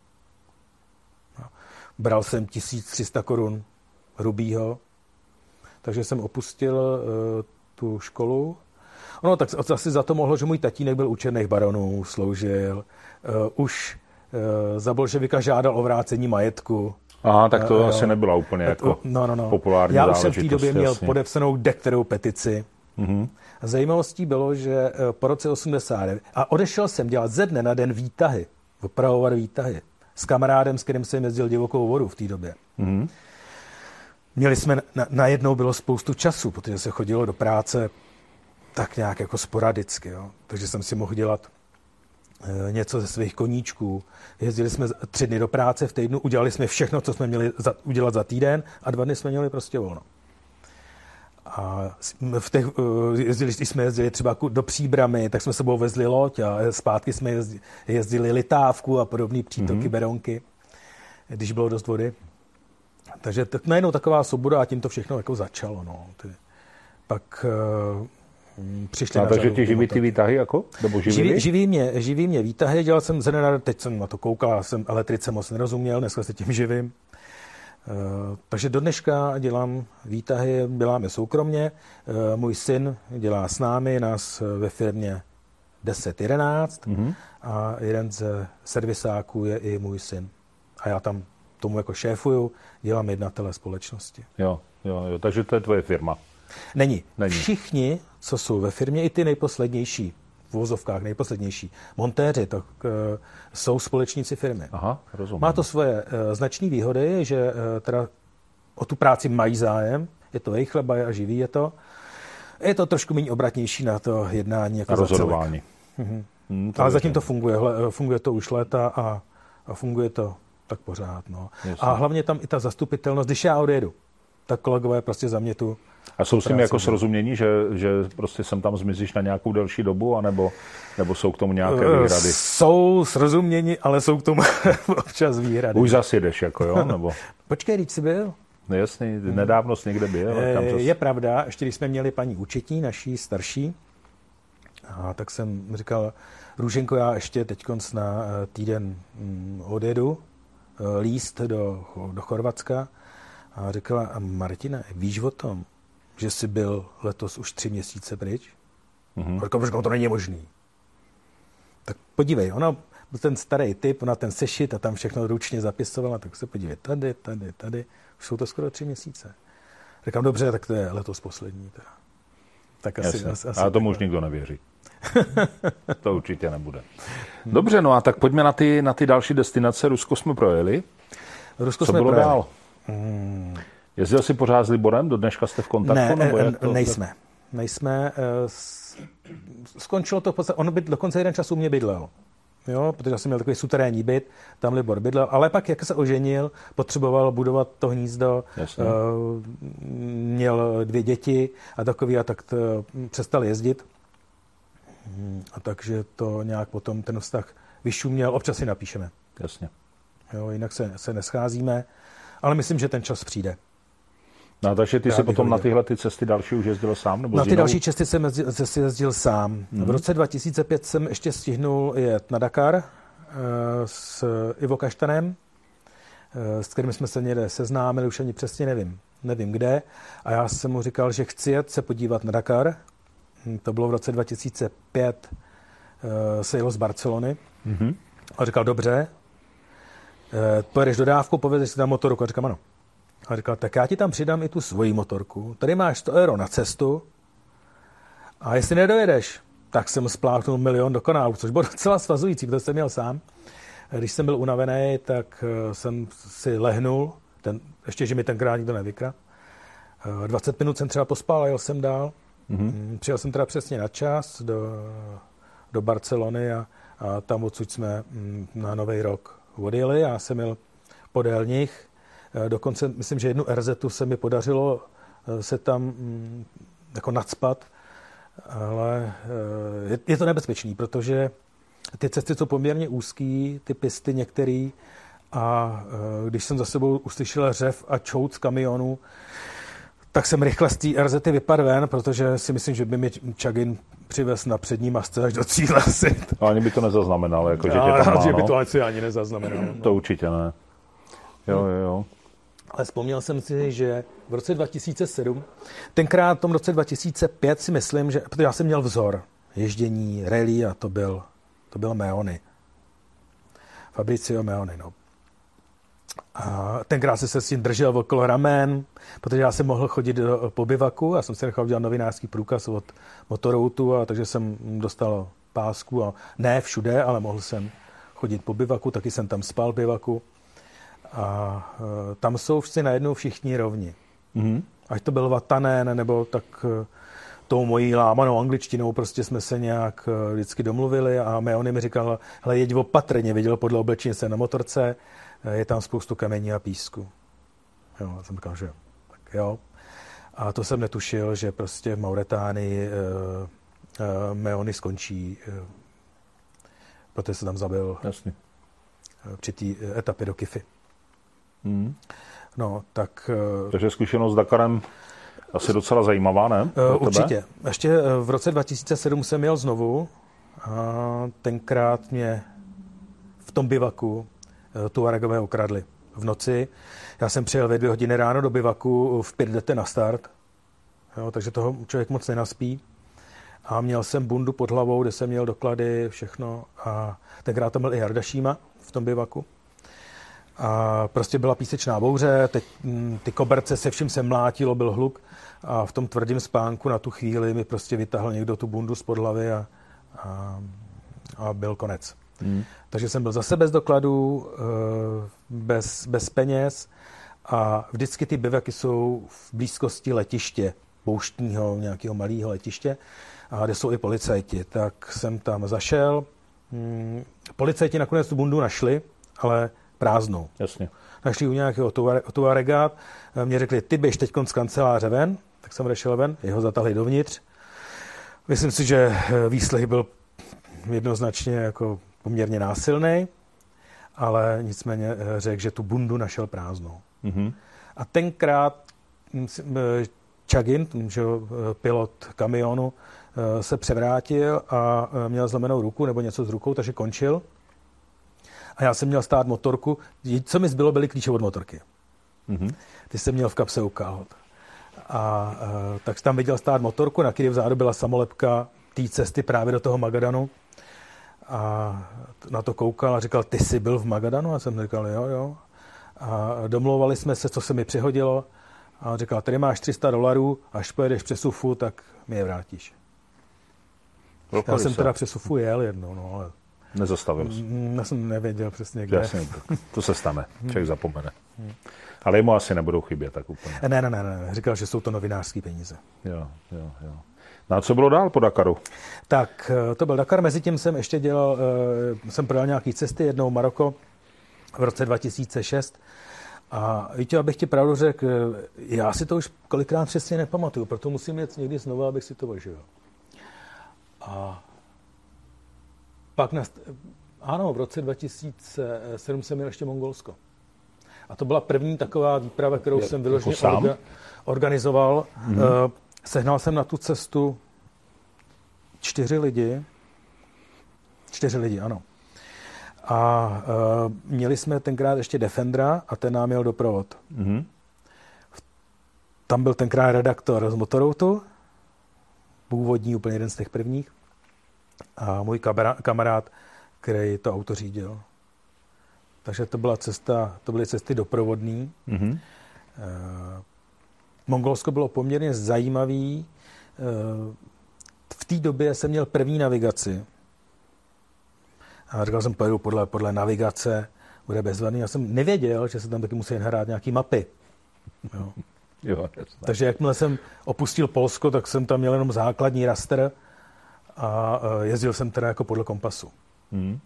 No. Bral jsem 1300 korun hrubýho takže jsem opustil uh, tu školu. No, tak asi za to mohlo, že můj tatínek byl u černých baronů, sloužil, uh, už uh, za bolševika žádal o vrácení majetku. Aha, tak to uh, asi nebyla úplně jako no, no, no. populární Já už jsem v té době měl jasně. podepsanou dekterou petici. Mm-hmm. Zajímavostí bylo, že po roce 89 a odešel jsem dělat ze dne na den výtahy, opravovat výtahy s kamarádem, s kterým jsem jezdil divokou vodu v té době. Mm-hmm. Měli jsme, na, najednou bylo spoustu času, protože se chodilo do práce tak nějak jako sporadicky, jo. takže jsem si mohl dělat e, něco ze svých koníčků. Jezdili jsme tři dny do práce v týdnu, udělali jsme všechno, co jsme měli za, udělat za týden a dva dny jsme měli prostě volno. A v těch, eh, jezdili, když jsme jezdili třeba do Příbramy, tak jsme sebou vezli loď a zpátky jsme jezdili, jezdili Litávku a podobné přítoky, mm-hmm. Beronky, když bylo dost vody. Takže tak najednou taková svoboda a tím to všechno jako začalo. No. Ty, pak uh, přišli a na takže ti živí ty výtahy jako? Nebo živí, živí, mě, živí mě výtahy, dělal jsem ze teď jsem na to koukal, jsem elektrice moc nerozuměl, dneska se tím živím. Eh, takže do dneška dělám výtahy, děláme soukromně. Eh, můj syn dělá s námi, nás ve firmě 10-11 mm-hmm. a jeden ze servisáků je i můj syn. A já tam tomu jako šéfuju, dělám jednatele společnosti. Jo, jo, jo, takže to je tvoje firma. Není. Není. Všichni, co jsou ve firmě, i ty nejposlednější, v vozovkách nejposlednější, montéři, to uh, jsou společníci firmy. Aha, rozumím. Má to svoje uh, značné výhody, že uh, teda o tu práci mají zájem, je to jejich chleba a živí je to. Je to trošku méně obratnější na to jednání. Jako na rozhodování. Mhm. Hmm, Ale zatím to funguje. Funguje to už léta a, a funguje to tak pořád. No. A hlavně tam i ta zastupitelnost, když já odjedu, tak kolegové prostě za mě tu a jsou s tím jako srozumění, že, že prostě sem tam zmizíš na nějakou delší dobu, anebo, nebo jsou k tomu nějaké eh, výhrady? Jsou srozumění, ale jsou k tomu [LAUGHS] občas výhrady. Už zase jdeš, jako jo? Nebo... [LAUGHS] Počkej, když jsi byl? No jasný, nedávno jsi někde byl. Kam to... Je pravda, ještě když jsme měli paní účetní, naší starší, a tak jsem říkal, Růženko, já ještě teď na eh, týden mm, odjedu eh, líst do, do Chorvatska a říkala, a Martina, víš o tom, že jsi byl letos už tři měsíce pryč? Mm-hmm. Říkám, říkám, to není možný. Tak podívej, ona byl ten starý typ, ona ten sešit a tam všechno ručně zapisovala, tak se podívej, tady, tady, tady, už jsou to skoro tři měsíce. Říkám, dobře, tak to je letos poslední. Teda. Tak asi, asi, asi a tomu už nikdo nevěří. [LAUGHS] to určitě nebude. Dobře, no a tak pojďme na ty, na ty další destinace. Rusko jsme projeli. Rusko Co jsme bylo projeli. dál? Hmm. Jezdil jsi pořád s Liborem? Do dneška jste v kontaktu? Ne, nebo jak to, nejsme. Nejsme. Eh, skončilo to v podstatě, on by dokonce jeden čas u mě bydlel. Jo, protože já jsem měl takový suterénní byt, tam Libor bydlel, ale pak, jak se oženil, potřeboval budovat to hnízdo, Jasně. uh, měl dvě děti a takový, a tak to, přestal jezdit. Hmm, a takže to nějak potom ten vztah vyšuměl, občas si napíšeme. Jasně. Jo, jinak se, se nescházíme, ale myslím, že ten čas přijde. No, takže ty jsi potom na tyhle ty cesty další už jezdil sám? Nebo na ty další cesty jsem jezdil, jezdil, jezdil sám. Mm-hmm. V roce 2005 jsem ještě stihnul jet na Dakar uh, s Ivo Kaštanem, uh, s kterým jsme se někde seznámili, už ani přesně nevím, nevím kde. A já jsem mu říkal, že chci jet se podívat na Dakar. Hm, to bylo v roce 2005, uh, se jelo z Barcelony. Mm-hmm. A říkal, dobře, pojedeš dodávku, povedeš si tam motorku. A říkám, ano. A říkal, tak já ti tam přidám i tu svoji motorku. Tady máš 100 euro na cestu a jestli nedojedeš, tak jsem spláchnul milion do kanálu, což bylo docela svazující, protože jsem měl sám. Když jsem byl unavený, tak eh, jsem si lehnul, ten, ještě, že mi tenkrát nikdo nevykra. 20 eh, minut jsem třeba pospal a jel jsem dál. Mm-hmm. Přijel jsem teda přesně na čas do, do Barcelony a, a tam odsud jsme mm, na Nový rok odjeli. Já jsem měl podél nich Eh, dokonce myslím, že jednu RZ se mi podařilo eh, se tam mm, jako nadspat, ale eh, je to nebezpečný, protože ty cesty jsou poměrně úzký, ty pisty některý a když jsem za sebou uslyšel řev a čout z kamionu, tak jsem rychle z té RZ vypadl ven, protože si myslím, že by mi Čagin přivez na přední masce až do cíle asi. A ani by to nezaznamenal, jako, že tě tam má, že by no. to asi ani nezaznamenal. No. To určitě ne. Jo, jo, jo. Ale vzpomněl jsem si, že v roce 2007, tenkrát v tom roce 2005 si myslím, že, protože já jsem měl vzor ježdění, rally a to byl, to byl Meony. Fabricio Meony, no. A tenkrát jsem se s tím držel okolo ramen, protože já jsem mohl chodit do, po bivaku, já jsem si nechal udělat novinářský průkaz od motoroutu, a takže jsem dostal pásku a ne všude, ale mohl jsem chodit po bivaku, taky jsem tam spal bivaku. A e, tam jsou vždy najednou všichni rovni. Mm-hmm. Ať to byl Vatanen, nebo tak e, tou mojí lámanou angličtinou prostě jsme se nějak e, vždycky domluvili a Meony mi říkal, hele, jeď opatrně, viděl podle oblečení se na motorce, je tam spoustu kamení a písku. Jo, já jsem říkal, že tak jo. A to jsem netušil, že prostě v Mauretánii uh, uh, Meony skončí, uh, protože se tam zabil Jasně. Při té etapě do Kify. Mm. No, tak... Takže zkušenost s Dakarem asi docela zajímavá, ne? Uh, určitě. Ještě v roce 2007 jsem jel znovu a tenkrát mě v tom bivaku Eh, Tuaregové ukradli v noci. Já jsem přijel ve dvě hodiny ráno do bivaku, v pět jdete na start, jo, takže toho člověk moc nenaspí. A měl jsem bundu pod hlavou, kde jsem měl doklady, všechno. A tenkrát tam byl i Jardašíma v tom bivaku. A prostě byla písečná bouře, teď mm, ty koberce se vším se mlátilo, byl hluk a v tom tvrdém spánku na tu chvíli mi prostě vytahl někdo tu bundu z pod hlavy a, a, a byl konec. Hmm. Takže jsem byl zase bez dokladů, eh, bez, bez peněz a vždycky ty bivaky jsou v blízkosti letiště, pouštního, nějakého malého letiště, a kde jsou i policajti. Tak jsem tam zašel. Hmm, policajti nakonec tu bundu našli, ale prázdnou. Jasně. Našli u nějakého tuaregát, eh, mě řekli, ty běž teď z kanceláře ven, tak jsem odešel ven, jeho zatahli dovnitř. Myslím si, že eh, výslech byl jednoznačně jako poměrně násilný, ale nicméně eh, řekl, že tu bundu našel prázdnou. Mm-hmm. A tenkrát hm, eh, Chagin, že eh, pilot kamionu, se převrátil a měl zlomenou ruku nebo něco s rukou, takže končil. A já jsem měl stát motorku. Co mi zbylo, byly klíče od motorky. Mm-hmm. Ty jsem měl v kapse ukázat. A, a tak tam viděl stát motorku, na které vzadu byla samolepka té cesty právě do toho Magadanu a na to koukal a říkal, ty jsi byl v Magadanu? A jsem říkal, jo, jo. A domlouvali jsme se, co se mi přihodilo. A on říkal, tady máš 300 dolarů, až pojedeš přes UFU, tak mi je vrátíš. Já jsem se. teda přes UFU jel jednou, no, ale... Nezastavil jsi. Já jsem nevěděl přesně, kde. Jasně, to, to se stane, člověk zapomene. Ale mu asi nebudou chybět tak úplně. Ne, ne, ne, ne. Říkal, že jsou to novinářské peníze. Jo, jo, jo. No a co bylo dál po Dakaru? Tak eh, to byl Dakar, mezi tím jsem ještě dělal, eh, jsem projel nějaký cesty, jednou Maroko v roce 2006. A víte, abych ti pravdu řekl, eh, já si to už kolikrát přesně nepamatuju, proto musím jet někdy znovu, abych si to ožil. A pak, na, ano, v roce 2007 jsem měl ještě Mongolsko. A to byla první taková výprava, kterou Je, jsem vyloženě jako orga, organizoval. Mm-hmm. Sehnal jsem na tu cestu čtyři lidi. Čtyři lidi, ano. A uh, měli jsme tenkrát ještě Defendera a ten nám měl doprovod. Mm-hmm. Tam byl tenkrát redaktor z Motoroutu, původní, úplně jeden z těch prvních, a můj kamarád, který to auto řídil. Takže to byla cesta, to byly cesty doprovodný. Mm-hmm. Mongolsko bylo poměrně zajímavý. Eh, v té době jsem měl první navigaci. A říkal jsem, pojedu podle, podle navigace, bude bezvadný. Já jsem nevěděl, že se tam taky musí hrát nějaký mapy. Jo. [LAUGHS] Jo, Takže jakmile jsem opustil Polsko, tak jsem tam měl jenom základní raster a eh, jezdil jsem teda jako podle kompasu. Hmm.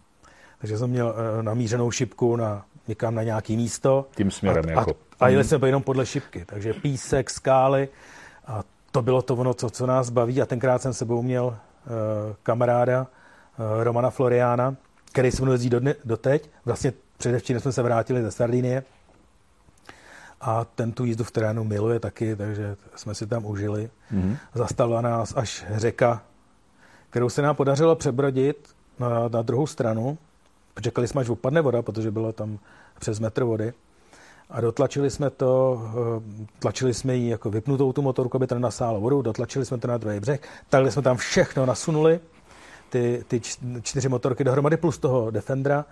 Takže jsem měl eh, namířenou šipku na někam na nějaký místo. Tím směrem a, jako. A, a jeli jsme jenom podle šipky. Takže písek, skály a to bylo to ono, co, co nás baví. A tenkrát jsem sebou měl uh, kamaráda uh, Romana Floriana, který se mnou jezdí do dne, doteď. Vlastně předevčím jsme se vrátili ze Sardinie. A ten tu jízdu v terénu miluje taky, takže jsme si tam užili. Mm-hmm. Zastavila nás až řeka, kterou se nám podařilo přebrodit na, na druhou stranu. Čekali jsme, až upadne voda, protože bylo tam přes metr vody. a dotlačili jsme to, eh, tlačili jsme ji jako vypnutou tu motorku, aby tam nasálo vodu, dotlačili jsme to na druhý břeh, takhle jsme tam všechno nasunuli, ty, ty čtyři motorky dohromady plus toho Defendera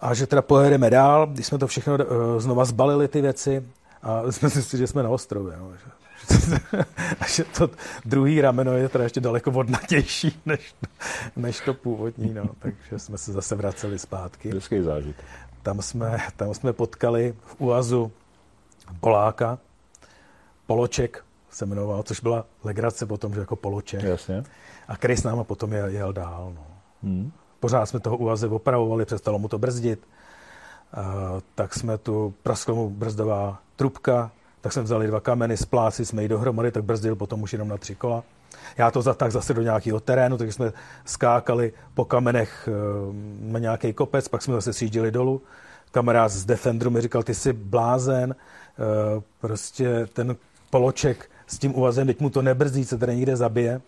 a že teda pojedeme dál, když jsme to všechno uh, znova zbalili ty věci a [LAUGHS] jsme si že jsme na ostrově. No, [LAUGHS] a že to druhý rameno je teda ještě daleko vodnatější než, než to původní, no, takže jsme se zase vraceli zpátky. Hezký zážitek. Tam jsme, tam jsme potkali v Uazu Poláka, Poloček se jmenoval, což byla legrace potom, že jako Poloček. Jasně. A který s náma potom jel, jel dál. No. Hmm. Pořád jsme toho Uaze opravovali, přestalo mu to brzdit. Uh, tak jsme tu praskla mu brzdová trubka, tak jsme vzali dva kameny, spláci jsme ji dohromady, tak brzdil potom už jenom na tři kola. Já to zatáhl zase do nějakého terénu, takže jsme skákali po kamenech na nějaký kopec, pak jsme zase sjížděli dolů. Kamarád z Defendru mi říkal, ty jsi blázen, prostě ten poloček s tím uvazem, teď mu to nebrzdí, se tady někde zabije.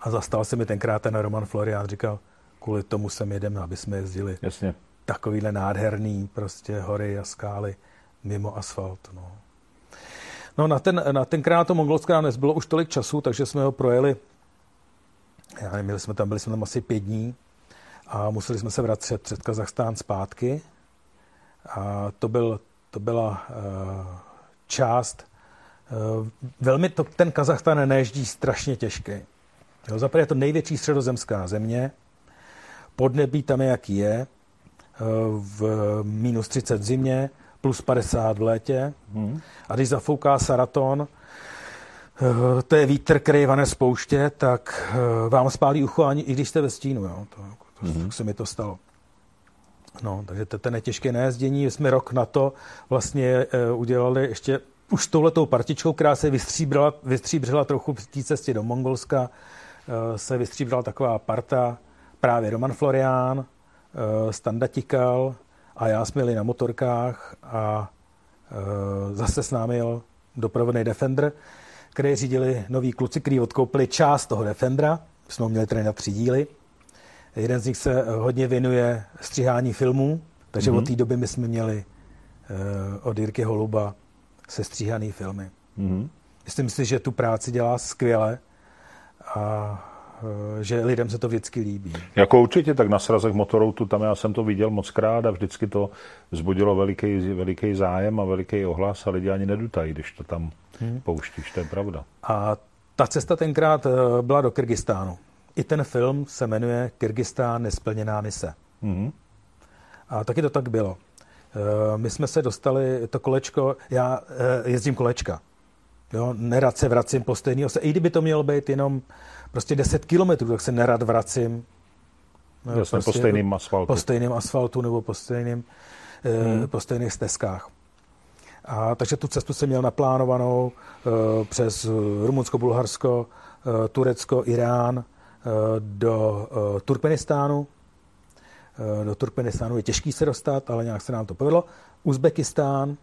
A zastal se mi tenkrát ten Roman Florian, říkal, kvůli tomu sem jedeme, aby jsme jezdili. Jasně. Takovýhle nádherný prostě hory a skály mimo asfalt. No. No na, ten, na tenkrát to mongolská nezbylo už tolik času, takže jsme ho projeli, já nevím, jsme tam, byli jsme tam asi pět dní a museli jsme se vracet před Kazachstán zpátky. A to, byl, to byla uh, část, uh, velmi to, ten Kazachstán neježdí strašně těžký. Jo, je to největší středozemská země, podnebí tam je, jaký je, uh, v minus 30 v zimě, plus 50 v létě. Hmm. A když zafouká Saraton, eh, to je vítr, který vane z pouště, tak eh, vám spálí ucho, ani i když jste ve stínu. Jo. To, to, hmm. se mi to stalo. No, takže to je těžké nejezdění. Jsme rok na to vlastně uh, udělali ještě už touhletou partičkou, která se vystříbrala, vystříbřila trochu v té cestě do Mongolska, se vystříbrala taková parta, právě Roman Florián, Standa Tikal, a já jsme jeli na motorkách a e, zase s námi jel doprovodný Defender, který řídili noví kluci, kteří odkoupili část toho Defendera. Jsme ho měli tady na tři díly. Jeden z nich se hodně věnuje stříhání filmů, takže mm-hmm. od té doby my jsme měli e, od Jirky Holuba se stříhaný filmy. Mm-hmm. Myslím si, že tu práci dělá skvěle a že lidem se to vždycky líbí. Jako určitě, tak na srazech motoroutu, tam já jsem to viděl moc krát a vždycky to vzbudilo veliký, veliký zájem a veliký ohlas a lidi ani nedutají, když to tam hmm. pouštíš, to je pravda. A ta cesta tenkrát eh, byla do Kyrgyzstánu. I ten film se jmenuje Kyrgyzstán nesplněná mise. Hmm. A taky to tak bylo. Eh, my jsme se dostali, to kolečko, já jezdím kolečka. Jo, nerad se vracím po stejný ose. I kdyby to mělo být jenom prostě 10 kilometrů, tak se nerad vracím. No, prostě po stejným asfaltu. Po stejným asfaltu nebo po, stejným, eh, hmm. po stejných stezkách. A, takže tu cestu jsem měl naplánovanou uh, přes Rumunsko, Bulharsko, uh, Turecko, Irán uh, do uh, Turkmenistánu. Uh, do Turkmenistánu je těžký se dostat, ale nějak se nám to povedlo. Uzbekistán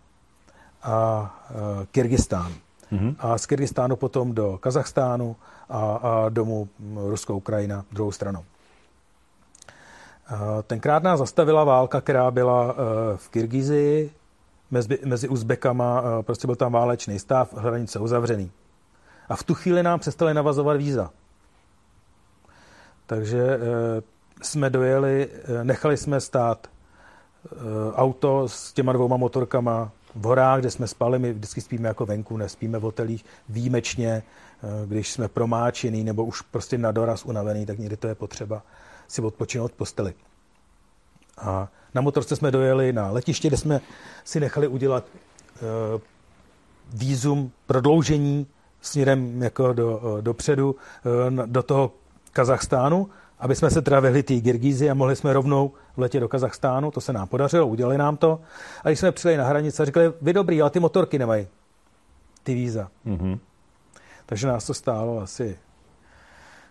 a uh, Kyrgyzstán mm-hmm. a z Kyrgyzstánu potom do Kazachstánu a, a domů Ruskou Ukrajina druhou stranou. Tenkrát nás zastavila válka, která byla e, v Kyrgyzii, mezi, mezi Uzbekama, e, prostě byl tam válečný stav, hranice uzavřený. A v tu chvíli nám přestali navazovat víza. Takže e, jsme dojeli, nechali jsme stát auto s těma dvouma motorkama v horách, kde jsme spali, my vždycky spíme jako venku, nespíme v hotelích výjimečně, eh, když jsme promáčený nebo už prostě na doraz unavený, tak někdy to je potřeba si odpočinout posteli. A na motorce jsme dojeli na letiště, kde jsme si nechali udělat uh, výzum prodloužení směrem jako do, uh, dopředu do toho Kazachstánu aby jsme se teda vyhli té Girgizi a mohli jsme rovnou letět do Kazachstánu, to se nám podařilo, udělali nám to. A když jsme přijeli na hranici a řekli, vy dobrý, ale ty motorky nemají ty víza. Mm-hmm. Takže nás to stálo asi,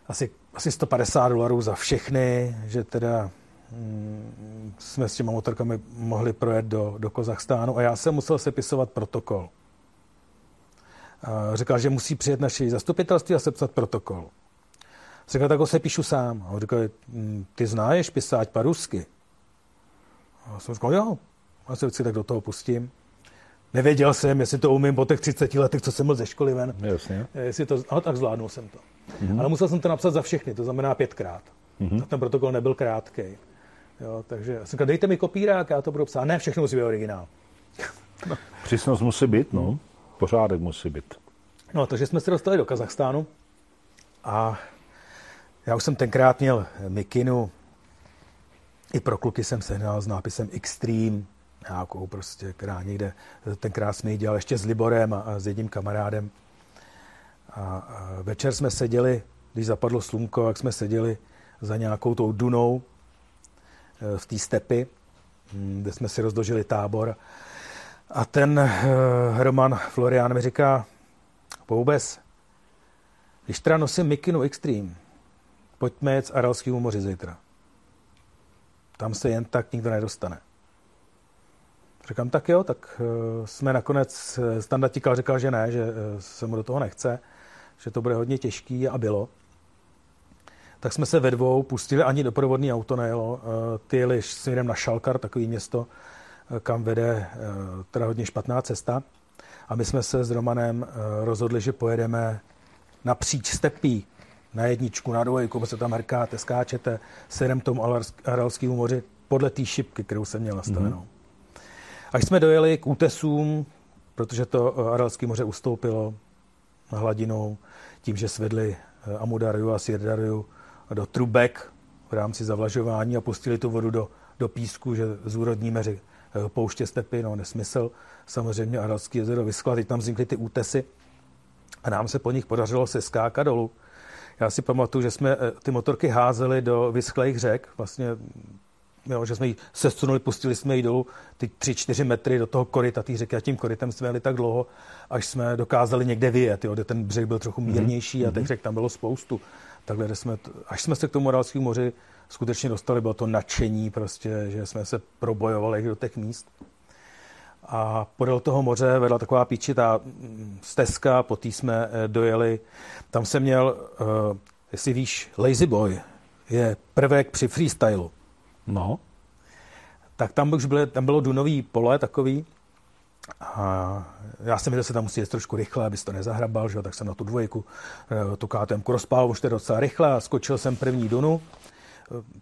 asi, asi 150 dolarů za všechny, že teda mm, jsme s těma motorkami mohli projet do, do Kazachstánu a já jsem musel sepisovat protokol. A říkal, že musí přijet naše zastupitelství a sepsat protokol. Říkal, tak ho se píšu sám. A on říkal, hm, ty znáš písať po rusky? A jsem říkal, jo, A se vždycky tak do toho pustím. Nevěděl jsem, jestli to umím po těch 30 letech, co jsem byl ze školy ven. Jasně. Jestli to, ale tak zvládnul jsem to. Mm-hmm. Ale musel jsem to napsat za všechny, to znamená pětkrát. Mm-hmm. A ten protokol nebyl krátký. Jo, takže jsem říkal, dejte mi kopírák, já to budu psát. Ne, všechno musí být originál. no. Přísnost musí být, no. Pořádek musí být. No, takže jsme se dostali do Kazachstánu a já už jsem tenkrát měl mikinu, i pro kluky jsem sehnal s nápisem Extreme, nějakou prostě, která někde, tenkrát jsme ji dělal ještě s Liborem a, a s jedním kamarádem. A, a večer jsme seděli, když zapadlo slunko, jak jsme seděli za nějakou tou dunou e, v té stepy, hm, kde jsme si rozložili tábor. A ten uh, Roman Florian mi říká, Poubes, když teda nosím mikinu Extreme, pojďme jet z Aralského moře zítra. Tam se jen tak nikdo nedostane. Říkám, tak jo, tak uh, jsme nakonec, eh, Standa Tikal říkal, že ne, že uh, se mu do toho nechce, že to bude hodně těžký a bylo. Tak jsme se ve dvou pustili, ani doprovodný auto nejelo. Ty jeli směrem na Šalkar, takový město, kam vede teda hodně špatná cesta. A my jsme se s Romanem rozhodli, že pojedeme napříč stepí na jedničku, na dvojku, se tam hrkáte, skáčete, sedem tomu Aralskému moři podle té šipky, kterou jsem měl nastavenou. Mm-hmm. Až jsme dojeli k útesům, protože to eh, Aralské moře ustoupilo hladinou tím, že svedli eh, Amudariu a Sirdariu do trubek v rámci zavlažování a pustili tu vodu do, do písku, že zúrodníme že eh, pouště stepy, no nesmysl. Samozřejmě Aralské jezero vyschlo, teď tam vznikly ty útesy a nám se po nich podařilo se skákat dolů. Já si pamatuju, že jsme ty motorky házeli do vyschlých řek, vlastně jo, že jsme ji sesunuli, pustili jsme ji dolů ty 3-4 metry do toho koryta té řeky a tím korytem jsme jeli tak dlouho, až jsme dokázali někde vyjet, jo, kde ten břeh byl trochu mhm. mírnější mm-hmm. a těch mhm. řek tam bylo spoustu. Takhle jsme, až jsme se k tomu Moralskému moři skutečně dostali, bylo to nadšení prostě, že jsme se probojovali do těch míst. A podél toho moře vedla taková píčitá mm, stezka, po té jsme eh, dojeli. Tam jsem měl, uh, jestli víš, Lazy Boy je prvek při freestylu. No. Tak tam už bylo, tam bylo dunový pole takový. A já jsem věděl, že se tam musí jít trošku rychle, abys to nezahrabal, že? tak jsem na tu dvojku, eh, tu KTM rozpál už to docela rychle a skočil jsem první dunu.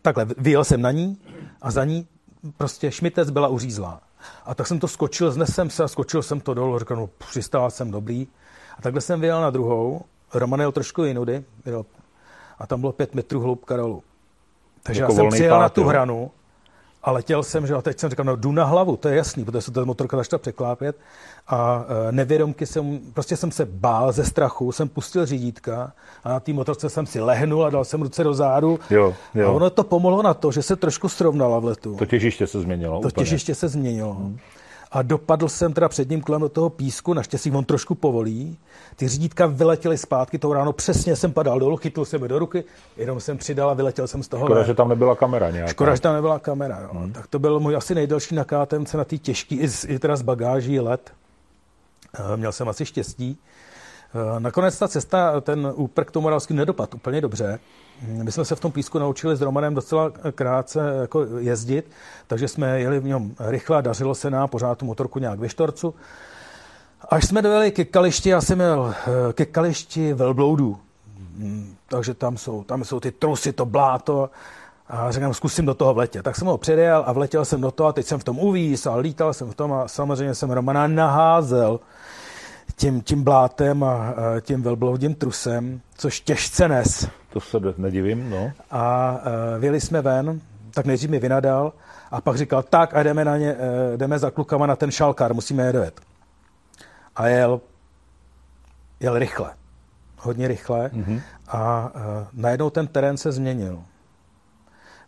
Takhle, vyjel jsem na ní a za ní prostě šmitec byla uřízlá. A tak jsem to skočil, znesem se a skočil jsem to dolů, řekl, no přistál jsem dobrý. A takhle jsem vyjel na druhou, Roman jel trošku jinudy, a tam bylo pět metrů hloubka dolů. Takže jako já jsem přijel pát, na tu jo. hranu a letěl jsem, že a teď jsem říkal, no jdu na hlavu, to je jasný, protože se to motorka začala překlápět a e, nevědomky jsem, prostě jsem se bál ze strachu, jsem pustil řídítka a na té motorce jsem si lehnul a dal jsem ruce do zádu jo, jo. a ono to pomohlo na to, že se trošku srovnala v letu. To těžiště se změnilo. To úplně. těžiště se změnilo. Hmm a dopadl jsem teda předním kolem do toho písku, naštěstí on trošku povolí. Ty řídítka vyletěly zpátky, to ráno přesně jsem padal dolů, chytl jsem je do ruky, jenom jsem přidal a vyletěl jsem z toho. Škoda, že tam nebyla kamera nějaká. Škoda, že tam nebyla kamera, jo. Hmm. Tak to byl můj asi nejdelší na KTMC na té těžký, i, i teda z bagáží let. Eh, měl jsem asi štěstí. Eh, nakonec ta cesta, ten úprk tomu Moravským nedopad úplně dobře. My jsme se v tom písku naučili s Romanem docela krátce jako jezdit, takže jsme jeli v něm rychle, dařilo se nám pořád tu motorku nějak ve štorcu. Až jsme dojeli ke Kališti, já jsem jel eh, ke Kališti velbloudů. Hmm, takže tam jsou, tam jsou ty trusy, to bláto. A říkám, zkusím do toho vletět. Tak jsem ho předjel a vletěl jsem do toho a teď jsem v tom uvíz a lítal jsem v tom a samozřejmě jsem Romana naházel tím, tím blátem a tím velbloudím trusem, což těžce nes. To se nedivím, no. A vyjeli jsme ven, tak nejdřív mi vynadal a pak říkal, tak a jdeme, na ně, uh, jdeme za klukama na ten šalkár, musíme je dojet. A jel, jel rychle, hodně rychle mm-hmm. a uh, najednou ten terén se změnil.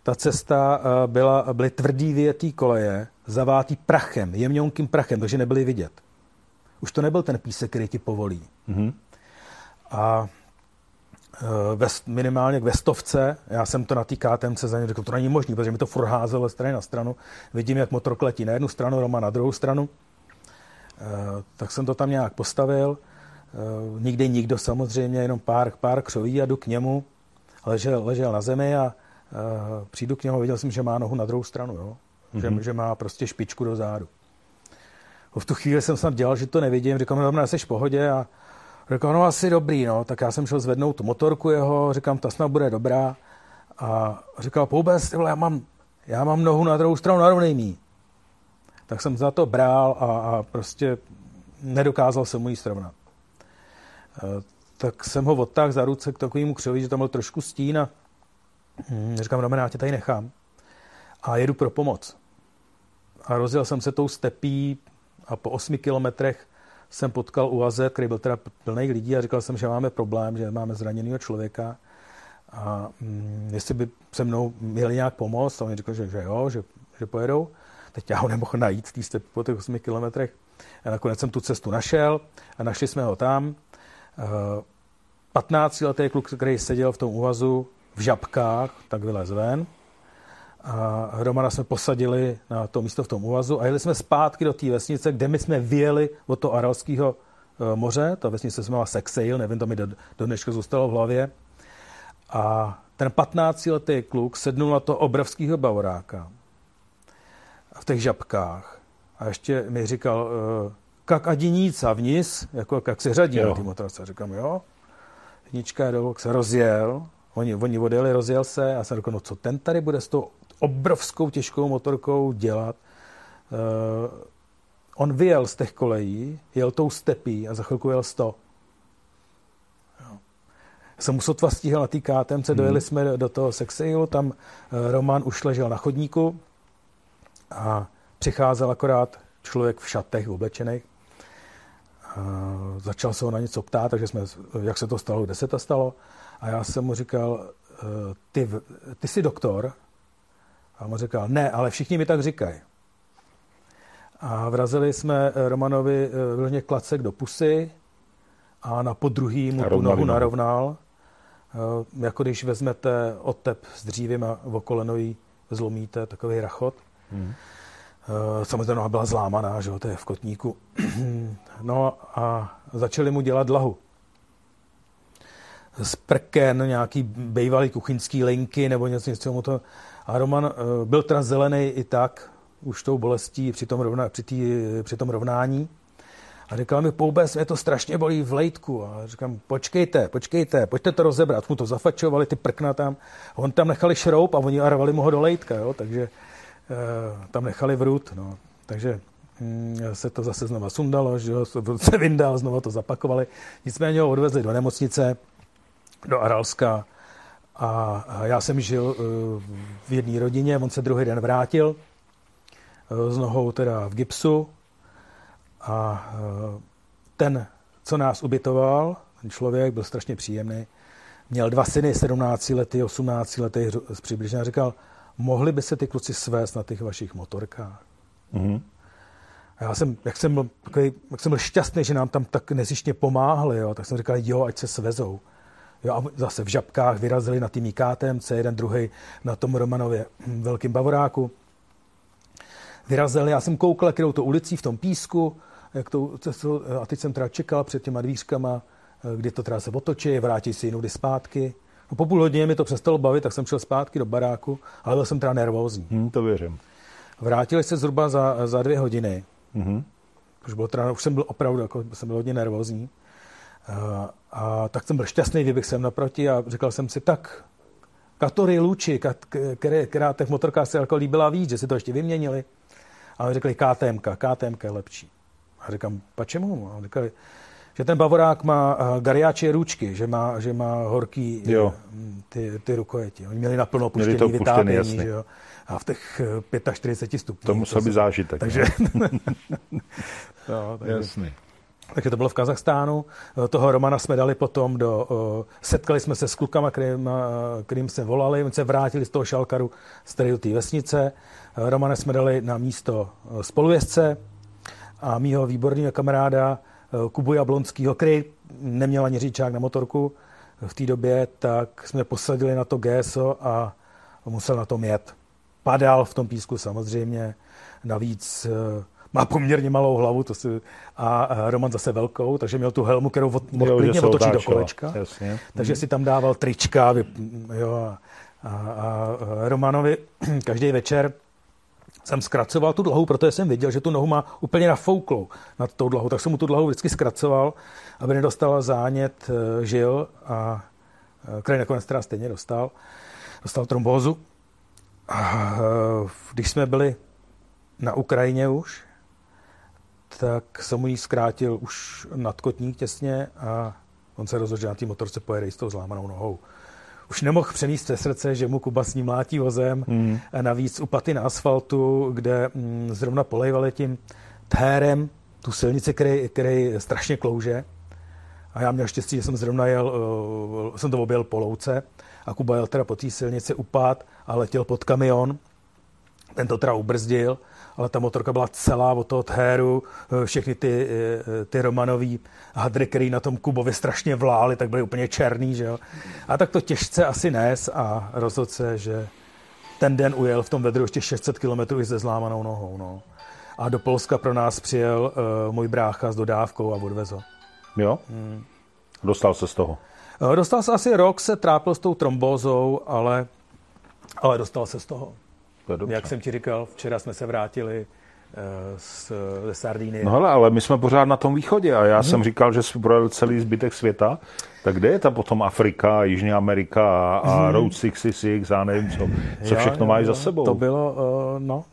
Ta cesta uh, byla, byly tvrdý větý koleje, zavátý prachem, jemňonkým prachem, takže nebyly vidět. Už to nebyl ten písek, který ti povolí. Mm-hmm. A e, ve, minimálně ve stovce, já jsem to na té KTMC za ně řekl, to není možné, protože mi to furt házelo strany na stranu. Vidím, jak motor letí na jednu stranu, Roma na druhou stranu. E, tak jsem to tam nějak postavil. E, nikdy nikdo samozřejmě, jenom pár, pár křoví a jdu k němu. Ležel, ležel na zemi a přijdu k němu, viděl jsem, že má nohu na druhou stranu. Jo. mm-hmm. že, že má prostě špičku do zádu. V tu chvíli jsem snad dělal, že to nevidím, říkám, no, jsi v pohodě a říkal, no asi dobrý, no, tak já jsem šel zvednout tu motorku jeho, říkám, ta snad bude dobrá a říkal, vůbec, já mám, já mám nohu na druhou stranu, narovnej mý. Tak jsem za to bral a, a prostě nedokázal jsem mu ji srovnat. E, tak jsem ho odtáhl za ruce k takovému křoví, že tam byl trošku stín a hm, říkám, no, já tě tady nechám a jedu pro pomoc. A rozjel jsem se tou stepí a po osmi kilometrech jsem potkal UAZ, který byl teda plný lidí a říkal jsem, že máme problém, že máme zraněného člověka a hm, jestli by se mnou měli nějak pomoct, a oni řekli, že, že jo, že, že pojedou. Teď já ho nemohl najít v té stepě po těch osmi kilometrech. A nakonec jsem tu cestu našel a našli jsme ho tam. 15-letý kluk, který seděl v tom úvazu v žabkách, tak vylez ven. A Romana jsme posadili na to místo v tom úvazu a jeli jsme zpátky do té vesnice, kde my jsme vyjeli od toho Aralského e, moře. Ta vesnice se jmenovala Sexail, nevím, to mi do, do dneška zůstalo v hlavě. A ten 15-letý kluk sednul na to obrovského bavoráka v těch žabkách. A ještě mi říkal, e, jak adiníca vniz, jako jak se řadí jo. na ty motorce. Říkám, jo. Jednička dolů, se rozjel, oni, oni odjeli, rozjel se a jsem řekl, no co ten tady bude s tou obrovskou těžkou motorkou dělat. Uh, on vyjel z těch kolejí, jel tou stepí a za chvilku jel 100. Jo. Jsem mu sotva stíhal na té KTMC, hmm. dojeli jsme do toho Sexailu, tam uh, Roman už ležel na chodníku a přicházel akorát člověk v šatech oblečených začal se ho na něco ptát, takže jsme, jak se to stalo, kde se to stalo. A já jsem mu říkal, ty, ty jsi doktor? A on říkal, ne, ale všichni mi tak říkají. A vrazili jsme Romanovi e, vyloženě klacek do pusy a na podruhý mu tu nohu narovnal. E, jako když vezmete otep s dřívím a v okolenojí zlomíte, takový rachot. Hmm. Eh, samozřejmě noha byla zlámaná, že jo, to je v kotníku. [CLEARS THROAT] No a začali mu dělat dlahu. Z prken, nějaký bývalý kuchyňský linky nebo něco, něco mu to. A Roman eh, byl teda zelený i tak, už tou bolestí při tom, rovna, při, tý, při tom rovnání. A říkal mi, poubes, mě to strašně bolí v lejtku. A říkám, počkejte, počkejte, pojďte to rozebrat. Mu to zafačovali, ty prkna tam. On tam nechali šroub a oni arvali mu ho do lejtka, jo? takže Eh, tam nechali vrut, no. Takže hm, se to zase znova sundalo, že se vyndal, znova to zapakovali. Nicméně ho odvezli do nemocnice, do Aralska a já jsem žil eh, v jedné rodině, on se druhý den vrátil eh, s nohou teda v gipsu a ten, co nás ubytoval, ten člověk byl strašně příjemný, měl dva syny, 17 lety, 18 lety, přibližně říkal, mohli by se ty kluci svést na těch vašich motorkách. Mm-hmm. A já jsem, jak jsem, byl, jak jsem byl šťastný, že nám tam tak nezištně pomáhali, jo, tak jsem říkal, jo, ať se svezou. Jo, a zase v žabkách vyrazili na tým KTMC, jeden druhý na tom Romanově hm, velkým bavoráku. Vyrazili, já jsem koukal, kterou to ulicí v tom písku, jak to, a teď jsem teda čekal před těma dvířkama, kdy to teda se otočí, vrátí si jinou zpátky. No, po půl hodině mi to přestalo bavit, tak jsem šel zpátky do baráku, ale byl jsem teda nervózní. Hmm, to věřím. Vrátili se zhruba za, za dvě hodiny. Mm-hmm. Už, bylo teda, už jsem byl opravdu, jako, jsem byl hodně nervózní. A, a tak jsem byl šťastný, vyběh jsem naproti a říkal jsem si, tak Katory Luči, které, která těch motorkách se jako líbila víc, že si to ještě vyměnili. A oni řekli KTM, KTM je lepší. A říkám, čemu? A říkali, že ten Bavorák má uh, gariáče ručky, že má, že má horký jo. Ty, ty rukojeti. Oni měli naplno puštěný, měli to vytápění, že jo. A v těch 45 stupňů. To musel být zážitek. Takže, [LAUGHS] no, takže, Jasný. Takže to bylo v Kazachstánu. Toho Romana jsme dali potom do... Setkali jsme se s klukama, kterým, kterým se volali. Oni se vrátili z toho šalkaru z tady do té vesnice. Romana jsme dali na místo spolujezdce a mýho výborného kamaráda Kubu Jablonského, který neměl ani řidičák na motorku v té době, tak jsme posadili na to GSO a musel na tom jet. Padal v tom písku samozřejmě, navíc má poměrně malou hlavu to si, a Roman zase velkou, takže měl tu helmu, kterou od, mohl klidně otočit do kolečka. Jasně. Takže mm. si tam dával trička jo, a, a, a Romanovi [CLEARS THROAT] každý večer jsem zkracoval tu dlahu, protože jsem viděl, že tu nohu má úplně nafouklou nad tou dlahou, tak jsem mu tu dlahu vždycky zkracoval, aby nedostal zánět eh, žil a eh, který nakonec teda stejně dostal. Dostal trombózu. A eh, když jsme byli na Ukrajině už, tak jsem mu ji zkrátil už nadkotník těsně a on se rozhodl, že na té motorce pojede s tou zlámanou nohou už nemohl přenést ze srdce, že mu Kuba s ním mlátí vozem. Mm. A navíc u paty na asfaltu, kde mm, zrovna polejvali tím thérem tu silnici, který, který strašně klouže. A já měl štěstí, že jsem zrovna jel, uh, jsem to objel po louce a Kuba jel teda po té silnici upad a letěl pod kamion. Ten to teda ubrzdil ale ta motorka byla celá od toho théru, eh, všechny ty, eh, ty romanový hadry, který na tom Kubovi strašně vlály, tak byly úplně černý, že jo. A tak to těžce asi nes a rozhodl se, že ten den ujel v tom vedru ještě 600 km i se zlámanou nohou, no. A do Polska pro nás přijel uh, můj brácha s dodávkou a odvezl. Jo? Hmm. Dostal se z toho? Dostal se asi rok, se trápil s tou trombózou, ale, ale dostal se z toho. Jak jsem ti říkal, včera jsme se vrátili z, eh, ze Sardíny. No hele, ale my jsme pořád na tom východě a já hmm. jsem říkal, že jsme projeli celý zbytek světa, tak kde je ta potom Afrika, Jižní Amerika a, hmm. Road 66 a nevím co, co jo, všechno jo, mají jo, za sebou? To bylo, uh, no,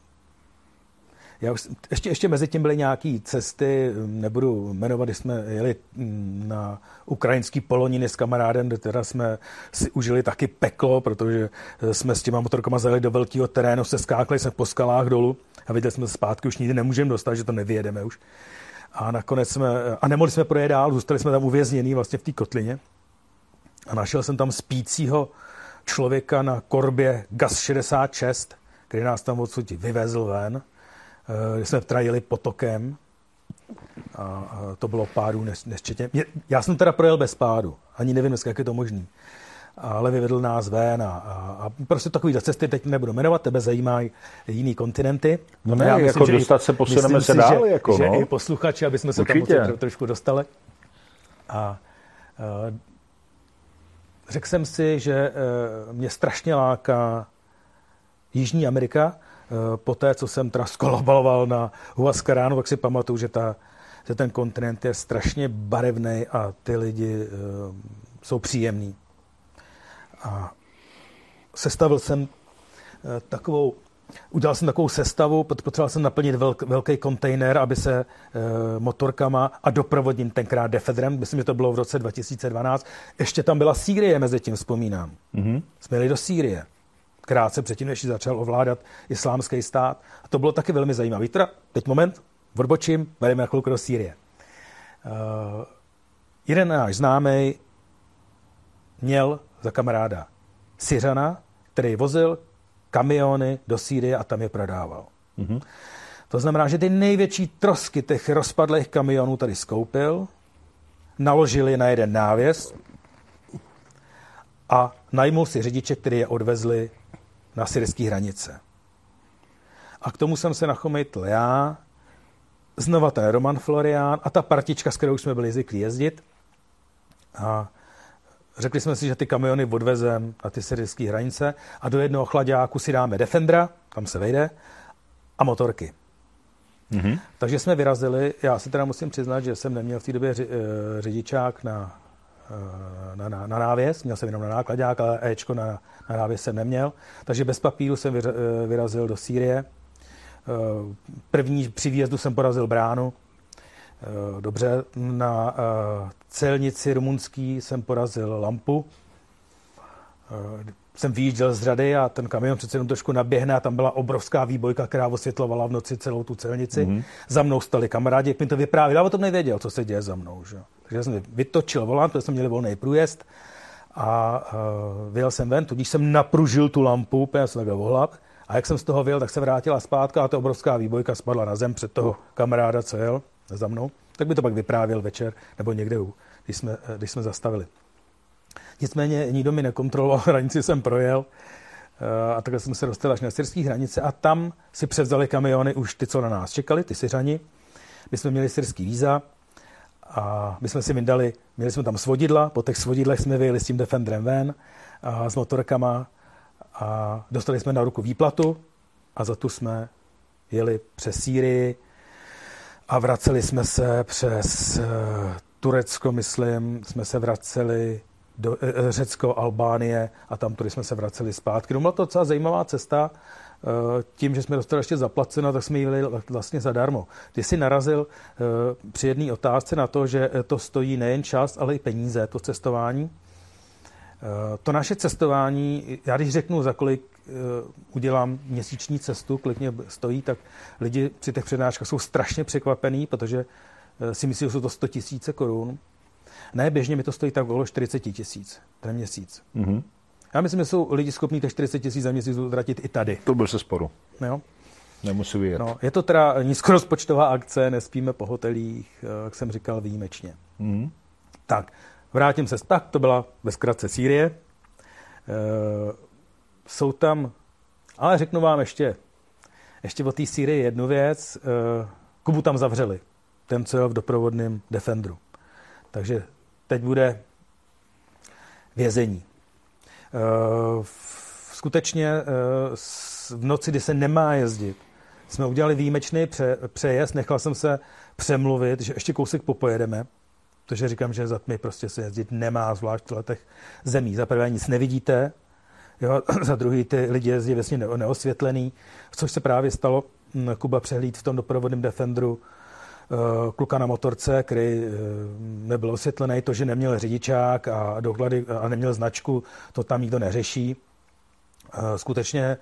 já už, ještě, ještě mezi tím byly nějaké cesty, nebudu jmenovat, když jsme jeli mm, na ukrajinský poloniny s kamarádem, kde teda jsme si užili taky peklo, protože jsme s těma motorkama zajeli do velkého terénu, se skákli jsme po skalách dolů a viděli jsme zpátky, už nikdy nemůžeme dostat, že to nevyjedeme už. A nakonec jsme, a nemohli jsme projet dál, zůstali jsme tam uvěznění vlastně v té kotlině. A našel jsem tam spícího člověka na korbě GAS 66, který nás tam odsud vyvezl ven Eh, jsme trajili potokem a to bylo pádů nesčetně. Já jsem teda projel bez pádu, ani nevím dneska, jak je to možný. Ale vyvedl nás ven a, a, a prostě takový cesty teď nebudu jmenovat, tebe zajímají jiný kontinenty. No ne, já myslím, jako dostat se, posuneme se dál. Že, jako, že no. i posluchači, aby jsme se Určitě. tam trošku dostali. A, a řekl jsem si, že e, mě strašně láká Jižní Amerika, Eh, po té, co jsem teda na Huascaránu, tak si pamatuju, že, ta, že ten kontinent je strašně barevný a ty lidi uh, jsou příjemní. A sestavil jsem uh, takovou, udělal jsem takovou sestavu, potřeboval jsem naplnit velk, velký kontejner, aby se uh, motorkama a doprovodním tenkrát defedrem, myslím, že to bylo v roce 2012, ještě tam byla Sýrie mezi tím, vzpomínám. Mm-hmm. Jsme jeli do Sýrie krátce předtím, než začal ovládat islámský stát. A to bylo taky velmi zajímavé. Teda, teď moment, odbočím, vedeme na chvilku do Sýrie. Uh, jeden náš známý měl za kamaráda Syřana, který vozil kamiony do Sýrie a tam je prodával. Mm-hmm. To znamená, že ty největší trosky těch rozpadlých kamionů tady skoupil, naložili na jeden návěs a najmul si řidiče, který je odvezli na syrské hranice. A k tomu jsem se nachomejtl já, znova ten Roman Florián a ta partička, s kterou jsme byli zvyklí jezdit. A řekli jsme si, že ty kamiony odvezem na ty syrské hranice a do jednoho chladáku si dáme Defendera, kam se vejde, a motorky. Mm-hmm. Takže jsme vyrazili, já si teda musím přiznat, že jsem neměl v té době eh, řidičák na na, na, na návěs, měl jsem jenom na nákladák, ale Ečko na, na návěs jsem neměl, takže bez papíru jsem eh, vyrazil do Sýrie. Eh, první při výjezdu jsem porazil bránu, dobře, na celnici rumunský jsem porazil lampu, jsem vyjížděl z řady a ten kamion přece jenom trošku naběhne a tam byla obrovská výbojka, která osvětlovala v noci celou tu celnici. Mm-hmm. Za mnou stali kamarádi, jak mi to vyprávěl, já o tom nevěděl, co se děje za mnou. Že? Takže jsem vytočil volant, protože jsme měli volný průjezd a uh, vyjel jsem ven, tudíž jsem napružil tu lampu, úplně jsem takhle ohlap. A jak jsem z toho vyjel, tak se vrátila zpátka a ta obrovská výbojka spadla na zem před toho kamaráda, co jel za mnou. Tak by to pak vyprávěl večer nebo někde, když jsme, eh, když jsme zastavili. Nicméně nikdo mi nekontroloval, [LAUGHS] hranici jsem projel eh, a takhle jsem se dostal až na syrské hranice a tam si převzali kamiony už ty, co na nás čekali, ty Syřani. My jsme měli syrský víza a my jsme si vydali, měli jsme tam svodidla, po těch svodidlech jsme vyjeli s tím Defenderem ven a s motorkama a dostali jsme na ruku výplatu a za tu jsme jeli přes Sýrii a vraceli jsme se přes eh, Turecko, myslím, jsme se vraceli do e, Řecko, Albánie a tam tudy jsme se vraceli zpátky. No, byla to docela zajímavá cesta. Tím, že jsme dostali ještě zaplaceno, tak jsme jeli vlastně zadarmo. Ty jsi narazil při jedné otázce na to, že to stojí nejen čas, ale i peníze, to cestování. To naše cestování, já když řeknu, za kolik udělám měsíční cestu, kolik mě stojí, tak lidi při těch přednáškách jsou strašně překvapení, protože si myslí, že jsou to 100 tisíce korun. Ne, běžně mi to stojí tak okolo 40 tisíc ten měsíc. Mm-hmm. Já myslím, že jsou lidi schopní těch 40 tisíc za měsíc utratit i tady. To byl se sporu. Jo. Nemusí vyjet. No, je to teda nízkorozpočtová akce, nespíme po hotelích, eh, jak jsem říkal, výjimečně. Mm-hmm. Tak, vrátím se. Tak, to byla ve zkratce Sýrie. E, jsou tam, ale řeknu vám ještě, ještě o té Sýrii jednu věc. E, Kubu tam zavřeli. Ten, co jel v doprovodném Defendru. Takže teď bude vězení. Eh, skutečně eh, v noci, kdy se nemá jezdit, jsme udělali výjimečný přejezd, nechal jsem se přemluvit, že ještě kousek popojedeme, protože říkám, že za tmy prostě se jezdit nemá, zvlášť v letech zemí. Za prvé nic nevidíte, jo, [CLEARS THROAT] za druhý ty lidi jezdí vlastně neosvětlený, což se právě stalo. Kuba přehlíd v tom doprovodném Defendru Eh, kluka na motorce, který eh, nebyl osvětlený, to, že neměl řidičák a doklady a neměl značku, to tam nikdo neřeší. Eh, skutečně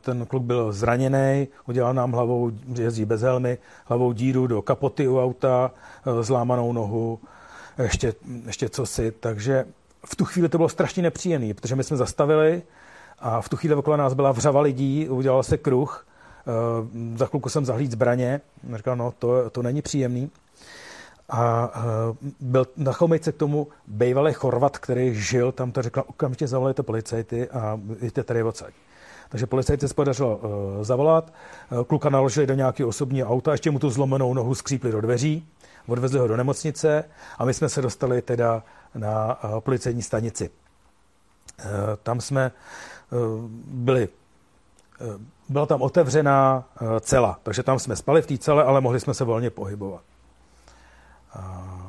ten kluk byl zraněný, udělal nám hlavou, jezdí bez helmy, hlavou díru do kapoty u auta, zlámanou nohu, ještě, ještě cosi. Takže v tu chvíli to bylo strašně nepříjemné, protože my jsme zastavili a v tu chvíli okolo nás byla vřava lidí, udělal se kruh Uh, za chvilku jsem zahlíd zbraně. Říkal, no to, to není příjemný. A uh, byl na chomejce k tomu bývalý Chorvat, který žil tam, to řekl, okamžitě zavolejte policajty a jděte tady odsaď. Takže policajci se podařilo uh, zavolat, kluka naložili do nějakého osobního auta, ještě mu tu zlomenou nohu skřípli do dveří, odvezli ho do nemocnice a my jsme se dostali teda na uh, policejní stanici. Uh, tam jsme byli byla tam otevřená eh, cela, takže tam jsme spali v té cele, ale mohli jsme se volně pohybovat.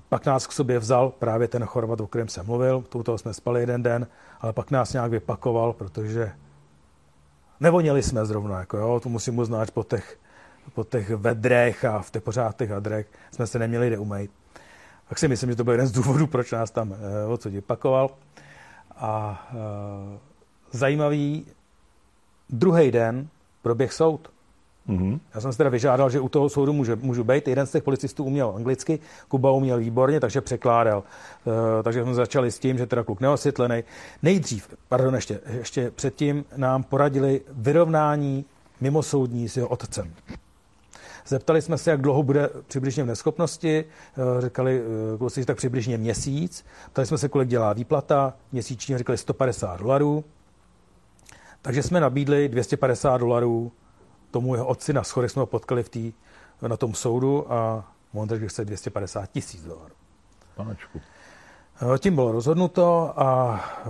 Pak nás k sobě vzal právě ten Chorvat, o kterém jsem mluvil, toho jsme spali jeden den, ale pak nás nějak vypakoval, protože nevonili jsme zrovna, jako jo, to musím uznat po těch, po těch vedrech a v těch pořád těch hadrech jsme se neměli kde umýt. Tak si myslím, že to byl jeden z důvodů, proč nás tam eh, odsud vypakoval. A e, zajímavý, druhý den proběh soud. Mm-hmm. Já jsem se teda vyžádal, že u toho soudu může, můžu být. Jeden z těch policistů uměl anglicky, Kuba uměl výborně, takže překládal. E, takže jsme začali s tím, že teda kluk neosvětlený. Nejdřív, pardon, ještě, ještě předtím nám poradili vyrovnání mimosoudní s jeho otcem. Zeptali jsme se, jak dlouho bude přibližně v neschopnosti. Eh, říkali eh, kluci, tak přibližně měsíc. Ptali jsme se, kolik dělá výplata. Měsíčně říkali 150 dolarů. Takže jsme nabídli 250 dolarů tomu jeho otci na schodech, jsme ho potkali v tý, na tom soudu a on řekl, že chce 250 tisíc dolarů. Panečku. Eh, tím bylo rozhodnuto a eh,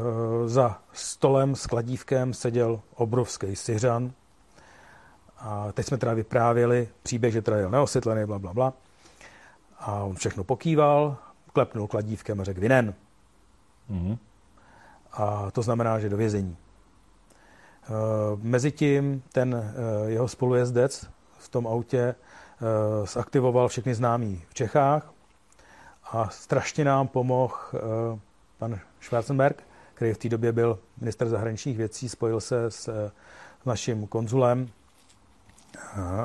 za stolem s kladívkem seděl obrovský Syřan. A teď jsme teda vyprávěli příběh, že teda jel neosvětlený, bla, bla, bla. A on všechno pokýval, klepnul kladívkem a řekl vinen. Mm-hmm. A to znamená, že do vězení. Eh, mezitím ten eh, jeho spolujezdec v tom autě eh, zaktivoval všechny známí v Čechách a strašně nám pomohl pan Schwarzenberg, který v té době byl minister zahraničních věcí, spojil se s naším konzulem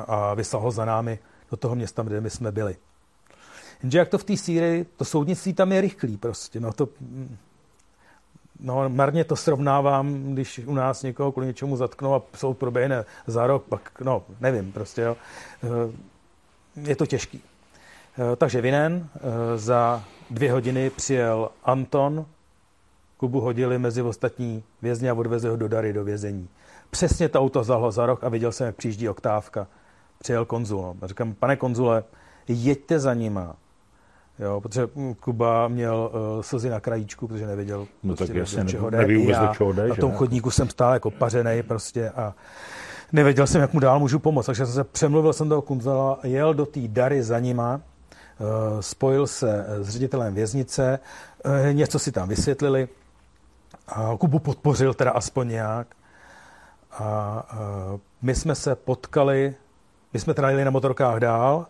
a vyslal ho za námi do toho města, kde my jsme byli. Jenže jak to v té Sýrii, to soudnictví tam je rychlý prostě. No to, No, marně to srovnávám, když u nás někoho kvůli něčemu zatknou a soud proběhne za rok, pak, no, nevím, prostě, jo. Eh, je to těžký. Eh, takže vinen, eh, za dvě hodiny přijel Anton, Kubu hodili mezi ostatní vězně a odvezli ho do Dary do vězení. Přesně to auto zahlo za rok a viděl jsem, jak přijíždí oktávka. Přijel konzul. A říkám, pane konzule, jeďte za nima, Jo, protože Kuba měl uh, slzy na krajíčku, protože nevěděl, no prostě, tak jasně, do čeho jde. Neví vůbec, do čeho jde, Na tom chodníku jsem stál jako pařenej prostě a nevěděl jsem, jak mu dál můžu pomoct, takže jsem se přemluvil jsem toho Kunzela, jel do té dary za nima, spojil se s ředitelem věznice, něco si tam vysvětlili, a Kubu podpořil teda aspoň nějak. A my jsme se potkali, my jsme teda jeli na motorkách dál,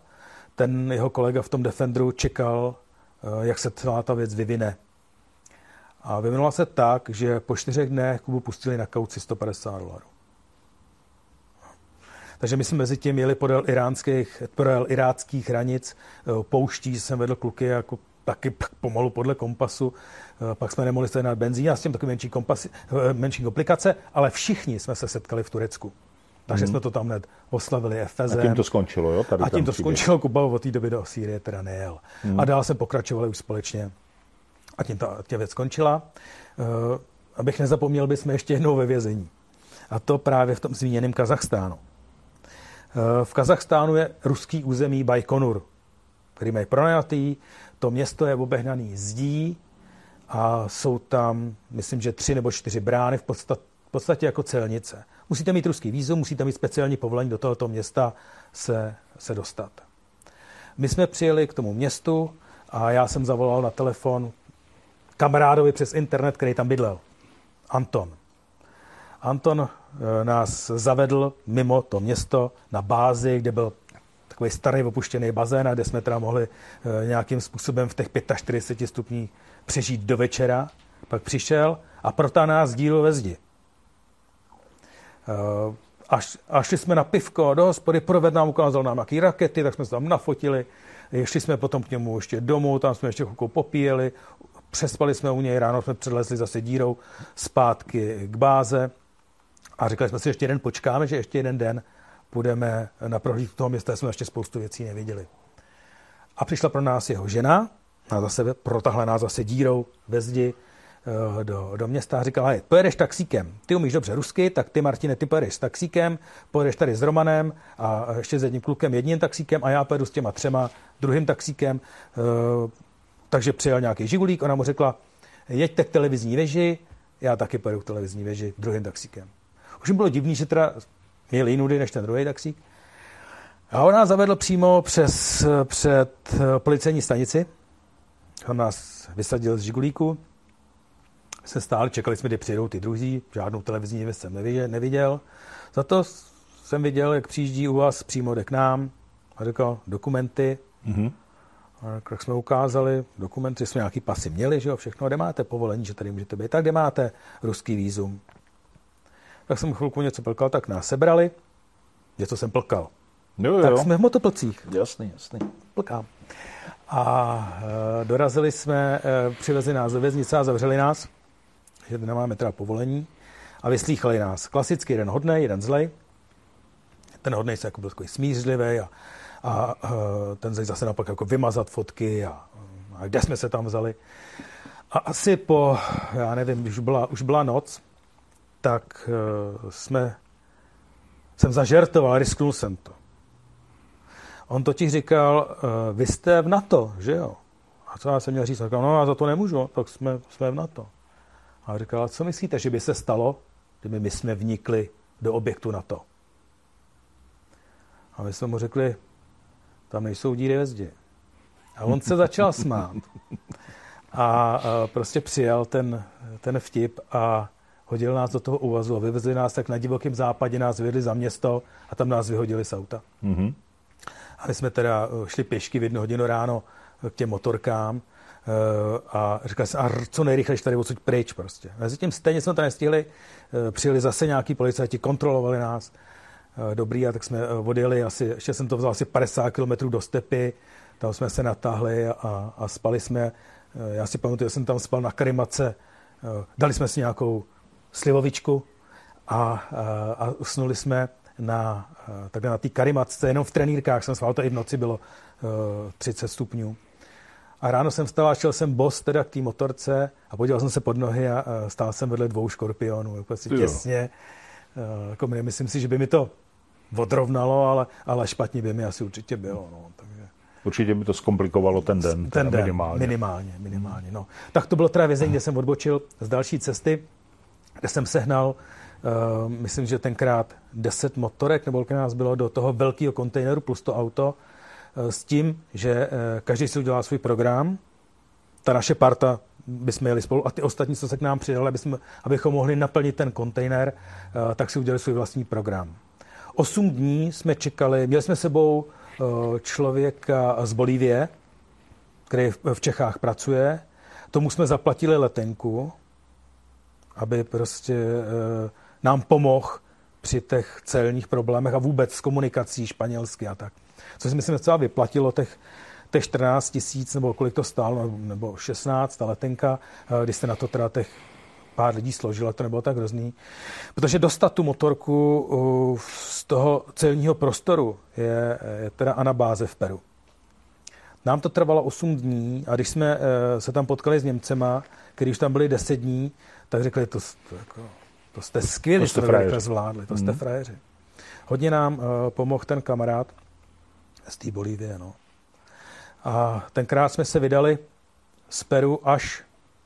ten jeho kolega v tom Defenderu čekal, jak se celá ta věc vyvine. A vyvinula se tak, že po čtyřech dnech Kubu pustili na kauci 150 dolarů. Takže my jsme mezi tím jeli podél, iránských, podél iráckých hranic, pouští jsem vedl kluky jako taky pomalu podle kompasu. Eh, pak jsme nemohli na benzín a s tím takový menší, kompas, eh, menší komplikace, ale všichni jsme se setkali v Turecku. Takže hmm. jsme to tam hned oslavili Efezem. A tím to skončilo, jo? Tady a tím to příběh. skončilo, Kuba od té doby do Sýrie teda nejel. Hmm. A dál se pokračovali už společně. A tím ta, tě věc skončila. Uh, abych nezapomněl, bychom ještě jednou ve vězení. A to právě v tom zmíněném Kazachstánu. Uh, v Kazachstánu je ruský území Bajkonur, který mají pronajatý, to město je obehnaný zdí a jsou tam, myslím, že tři nebo čtyři brány v podstatě, v podstatě jako celnice. Musíte mít ruský vízum, musíte mít speciální povolení do tohoto města se, se dostat. My jsme přijeli k tomu městu a já jsem zavolal na telefon kamarádovi přes internet, který tam bydlel. Anton. Anton eh, nás zavedl mimo to město na bázi, kde byl takový starý opuštěný bazén, kde jsme teda mohli eh, nějakým způsobem v těch 45 stupních přežít do večera. Pak přišel a protáhl nás díl ve zdi. Eh, až, až šli jsme na pivko do hospody, proved nám ukázal nám nějaké rakety, tak jsme se tam nafotili. Šli jsme potom k němu ještě domů, tam jsme ještě chvilku popíjeli, přespali jsme u něj, ráno jsme předlezli zase dírou zpátky k báze a říkali jsme si, že ještě jeden počkáme, že ještě jeden den půjdeme na prohlídku toho města, jsme ještě spoustu věcí neviděli. A přišla pro nás jeho žena, a zase protahla nás zase dírou ve zdi eh, do, do města a říkala, hej, pojedeš taxíkem, ty umíš dobře rusky, tak ty, Martine, ty pojedeš s taxíkem, pojedeš tady s Romanem a ještě s jedním klukem jedním taxíkem a já pojedu s těma třema druhým taxíkem. Eh, takže přijel nějaký žigulík, ona mu řekla, jeďte k televizní věži, já taky pojedu k televizní věži druhým taxíkem. Už mi bylo divný, že teda měl jiný než ten druhý taxík. A on nás zavedl přímo přes, před policejní stanici. On nás vysadil z Žigulíku. Se stáli, čekali jsme, kdy přijdou ty druzí. Žádnou televizní věc jsem neviděl. Za to jsem viděl, jak přijíždí u vás přímo k nám a řekl dokumenty. Mm-hmm. A jak jsme ukázali dokumenty, jsme nějaký pasy měli, že jo, všechno, kde máte povolení, že tady můžete být, tak kde máte ruský výzum tak jsem chvilku něco plkal, tak nás sebrali, něco jsem plkal. Jo, jo. Tak jsme v motoplcích. Jasný, jasný. Plkám. A e, dorazili jsme, e, přivezli nás do věznice a zavřeli nás, že nemáme teda povolení, a vyslýchali nás. Klasicky jeden hodnej, jeden zlej. Ten hodnej se jako byl takový smířlivý a, a e, ten zlej zase naopak jako vymazat fotky a, a kde jsme se tam vzali. A asi po, já nevím, už byla, už byla noc, tak uh, jsme, jsem zažertoval, risknul jsem to. On totiž říkal, uh, vy jste v NATO, že jo? A co já jsem měl říct? Říkal, no já za to nemůžu, tak jsme, jsme v NATO. A říkal, co myslíte, že by se stalo, kdyby my jsme vnikli do objektu NATO? A my jsme mu řekli, tam nejsou díry ve zdi. A on se začal [LAUGHS] smát. A, prostě přijal ten, ten vtip a hodil nás do toho úvazu a vyvezli nás tak na divokém západě, nás vyvedli za město a tam nás vyhodili z auta. Mm-hmm. A my jsme teda eh, šli pěšky v jednu hodinu ráno k těm motorkám a říkali jsme, a co nejrychleji tady odsud pryč prostě. Mezi tím stejně jsme to nestihli, přijeli zase nějaký policajti, kontrolovali nás, dobrý, a tak jsme odjeli asi, ještě jsem to vzal asi 50 km do stepy, tam jsme se natáhli a, a spali jsme. Já si pamatuju, že jsem tam spal na karimace, dali jsme si nějakou slivovičku a, a, a usnuli jsme na, takhle na té karimatce, jenom v trenýrkách jsem spal, to i v noci bylo uh, 30 stupňů. A ráno jsem vstal a šel jsem bos teda k té motorce a podíval jsem se pod nohy a stál jsem vedle dvou škorpionů, jako si těsně. Uh, jako myslím si, že by mi to odrovnalo, ale, ale špatně by mi asi určitě bylo. No, takže. Určitě by to zkomplikovalo ten den. Ten den, minimálně. Minimálně, minimálně. No. Tak to bylo teda vězení, kde jsem odbočil z další cesty kde jsem sehnal myslím, že tenkrát 10 motorek, nebo kolik nás bylo do toho velkého kontejneru plus to auto, s tím, že každý si udělal svůj program, ta naše parta bychom jeli spolu a ty ostatní, co se k nám přidali, abychom, abychom mohli naplnit ten kontejner, tak si udělali svůj vlastní program. Osm dní jsme čekali, měli jsme sebou člověka z Bolívie, který v Čechách pracuje. Tomu jsme zaplatili letenku, aby prostě nám pomohl při těch celních problémech a vůbec s komunikací španělsky a tak. Co si myslím, že třeba vyplatilo těch, těch 14 tisíc, nebo kolik to stálo, nebo 16, ta letenka, e, když se na to teda těch pár lidí složilo, to nebylo tak hrozný. Protože dostat tu motorku z toho celního prostoru je, je teda anabáze v Peru. Nám to trvalo 8 dní a když jsme eh, se tam potkali s Němcema, kteří už tam byli 10 dní, tak řekli, to, to, jako, to jste skvělí, to jste to zvládli, to jste mm. frajeři. Hodně nám uh, pomohl ten kamarád z té Bolívie. No. A tenkrát jsme se vydali z Peru až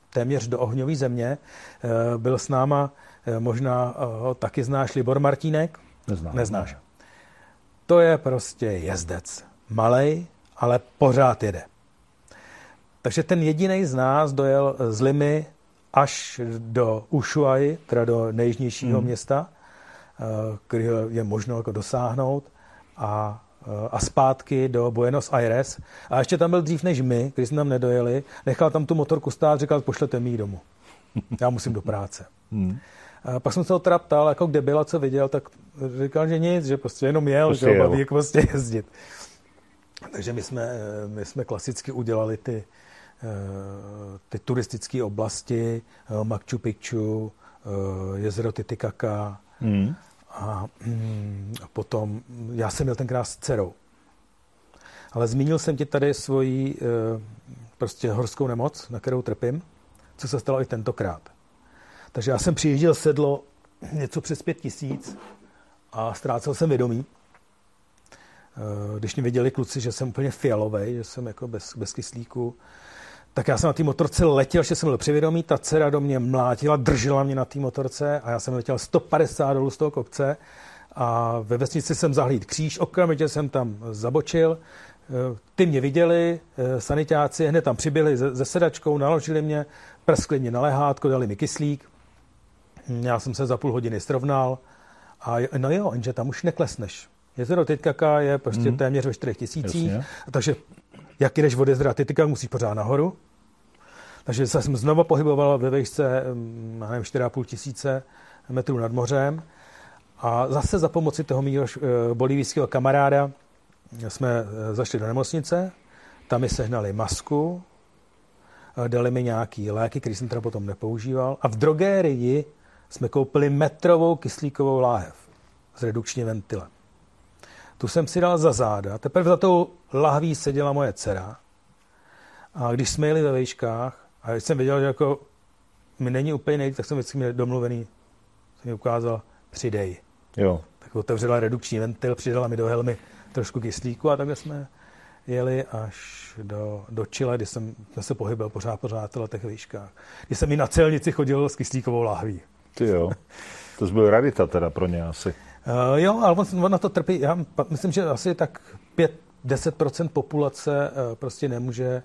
téměř do ohňové země. Uh, byl s náma, uh, možná uh, taky znáš Libor Martínek? Neznám. Neznáš. Ne. To je prostě jezdec. Malej, ale pořád jede. Takže ten jediný z nás dojel z Limy až do Ushuaí, teda do nejjižnějšího hmm. města, eh, který je možno jako dosáhnout, a, eh, a zpátky do Buenos Aires. A ještě tam byl dřív než my, když jsme tam nedojeli, nechal tam tu motorku stát, říkal, pošlete mi ji domů. [LAUGHS] Já musím do práce. Hmm. A pak jsem se ho teda ptal, jako kde byl a co viděl, tak říkal, že nic, že prostě jenom jel, prostě že baví prostě jezdit. Takže my jsme, my jsme klasicky udělali ty, eh, ty turistické oblasti, eh, Machu Picchu, eh, jezero Titicaca mm. A, mm, potom, já jsem měl tenkrát s dcerou. Ale zmínil jsem ti tady svoji prostě horskou nemoc, na kterou trpím, co se stalo i tentokrát. Takže já jsem přijížděl sedlo něco přes pět tisíc a ztrácel jsem vědomí. Eh, když mě viděli kluci, že jsem úplně fialový, že jsem jako bez, bez kyslíku, tak já jsem na té motorce letěl, že jsem byl přivědomý, ta dcera do mě mlátila, držela mě na té motorce a já jsem letěl 150 dolů z toho kopce a ve vesnici jsem zahlíd kříž, okamžitě jsem tam zabočil, eh, ty mě viděli, eh, sanitáci, hned tam přibyli se, sedačkou, naložili mě, prskli mě na lehátko, dali mi kyslík, já jsem se za půl hodiny srovnal a no jo, jenže tam už neklesneš. Jezero Titkaka je prostě hmm. téměř ve 4 tisících, takže jak jdeš od jezera Titka, musíš pořád nahoru. Takže se jsem znovu pohyboval ve výšce, mm, nevím, 4,5 tisíce metrů nad mořem. A zase za pomoci toho mého eh, bolivijského kamaráda jsme eh, zašli do nemocnice, tam mi sehnali masku, eh, dali mi nějaký léky, který jsem teda potom nepoužíval. A v drogérii jsme koupili metrovou kyslíkovou láhev s redukčním ventilem. Tu jsem si dal za záda. Teprve za tou lahví seděla moje dcera. A když jsme jeli ve vejškách, a jsem věděl, že jako mi není úplně nejde, tak jsem vždycky měl domluvený, jsem mi ukázal, přidej. Jo. Tak otevřela redukční ventil, přidala mi do helmy trošku kyslíku a takhle jsme jeli až do, do Chile, kdy jsem, jsem se pohybil pořád, pořád v těch výškách. Kdy jsem i na celnici chodil s kyslíkovou lahví. Ty jo. [LAUGHS] To byl rarita teda pro ně asi. Uh, jo, ale on, on na to trpí. Já myslím, že asi tak 5-10% populace uh, prostě nemůže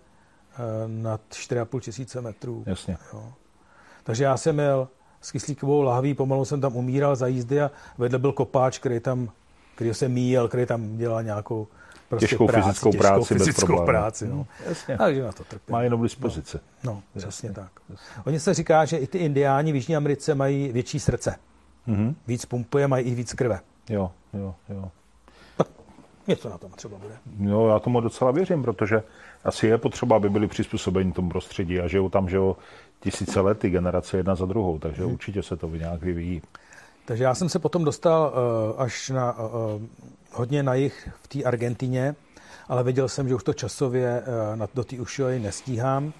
uh, nad 4,5 tisíce metrů. Jasně. Jo. Takže já jsem měl s kyslíkovou lahví, pomalu jsem tam umíral za jízdy a vedle byl kopáč, který tam, který se míjel, který tam dělal nějakou prostě těžkou práci, fyzickou těžkou práci fyzickou práci. No. Jasně. Takže na to trpí. Má jenom dispozici. No, no přesně tak. Jasně. Oni se říká, že i ty indiáni v Jižní Americe mají větší srdce. Mm-hmm. Víc pumpuje, mají i víc krve. Jo, jo, jo. Něco na tom třeba bude. No, já tomu docela věřím, protože asi je potřeba, aby byli přizpůsobeni tomu prostředí a žijou tam, že jo, tisíce let, ty generace jedna za druhou, takže hmm. určitě se to nějak vyvíjí. Takže já jsem se potom dostal uh, až na, uh, hodně na jich v té Argentině, ale věděl jsem, že už to časově uh, na, do té Ušoji nestíhám. Uh,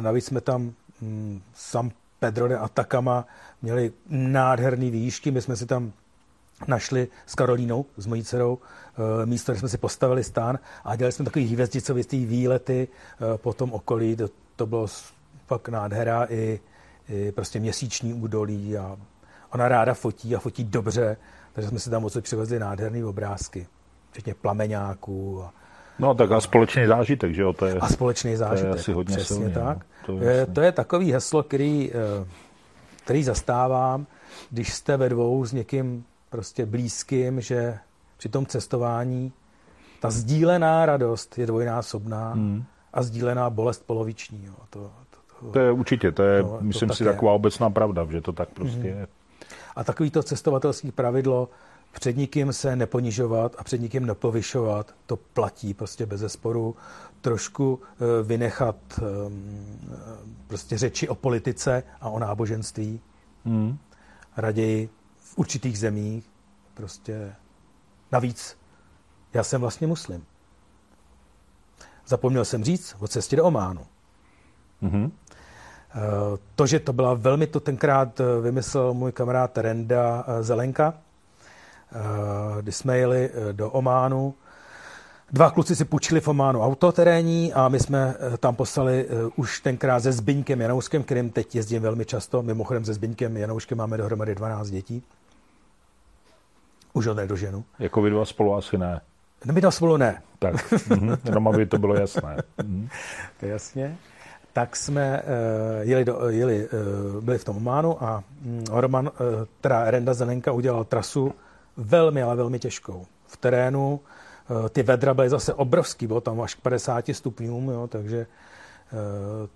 navíc jsme tam um, San Pedro de Atacama měli nádherný výšky, my jsme si tam našli s Karolínou, s mojí dcerou, eh, místo, kde jsme si postavili stán a dělali jsme takový hvězdicovitý výlety eh, po tom okolí. To, to bylo fakt nádhera i, i prostě měsíční údolí a Ona ráda fotí a fotí dobře, takže jsme si tam odsud přivezli nádherné obrázky, včetně plameňáků. A, no tak a společný zážitek, že jo? To je, a společný zážitek, to je asi hodně přesně silný, tak. No. To, je, to je takový heslo, který, eh, který zastávám, když jste ve dvou s někým prostě blízkým, že při tom cestování ta sdílená radost je dvojnásobná hmm. a sdílená bolest poloviční. Jo. To, to, to, to je určitě, to je, no, myslím to si, je. taková obecná pravda, že to tak prostě hmm. je. A takový to cestovatelský pravidlo, před nikým se neponižovat a před nikým nepovyšovat, to platí prostě bez zesporu. Trošku eh, vynechat ehm, prostě řeči o politice a o náboženství. Hmm. Raději v určitých zemích prostě navíc já jsem vlastně muslim. Zapomněl jsem říct o cestě do Ománu. Mm-hmm. To, že to byla velmi, to tenkrát eh, vymyslel můj kamarád Renda eh, Zelenka, kdy jsme jeli do Ománu. Dva kluci si půjčili v Ománu autoterénní a my jsme tam poslali už tenkrát se Zbyňkem Janouškem, kterým teď jezdím velmi často. Mimochodem se Zbyňkem Janouškem máme dohromady 12 dětí. Už ho nedoženu. Jako vy dva spolu asi ne. No my dva spolu ne. Tak, mm-hmm, jenom aby to bylo jasné. Mm-hmm. To je jasně. Tak jsme uh, jeli, do, jeli uh, byli v tom Ománu a um, Roman, uh, teda Renda Zelenka udělal trasu velmi, ale velmi těžkou. V terénu uh, ty vedra byly zase obrovský, bylo tam až k 50 stupňům, jo, takže uh,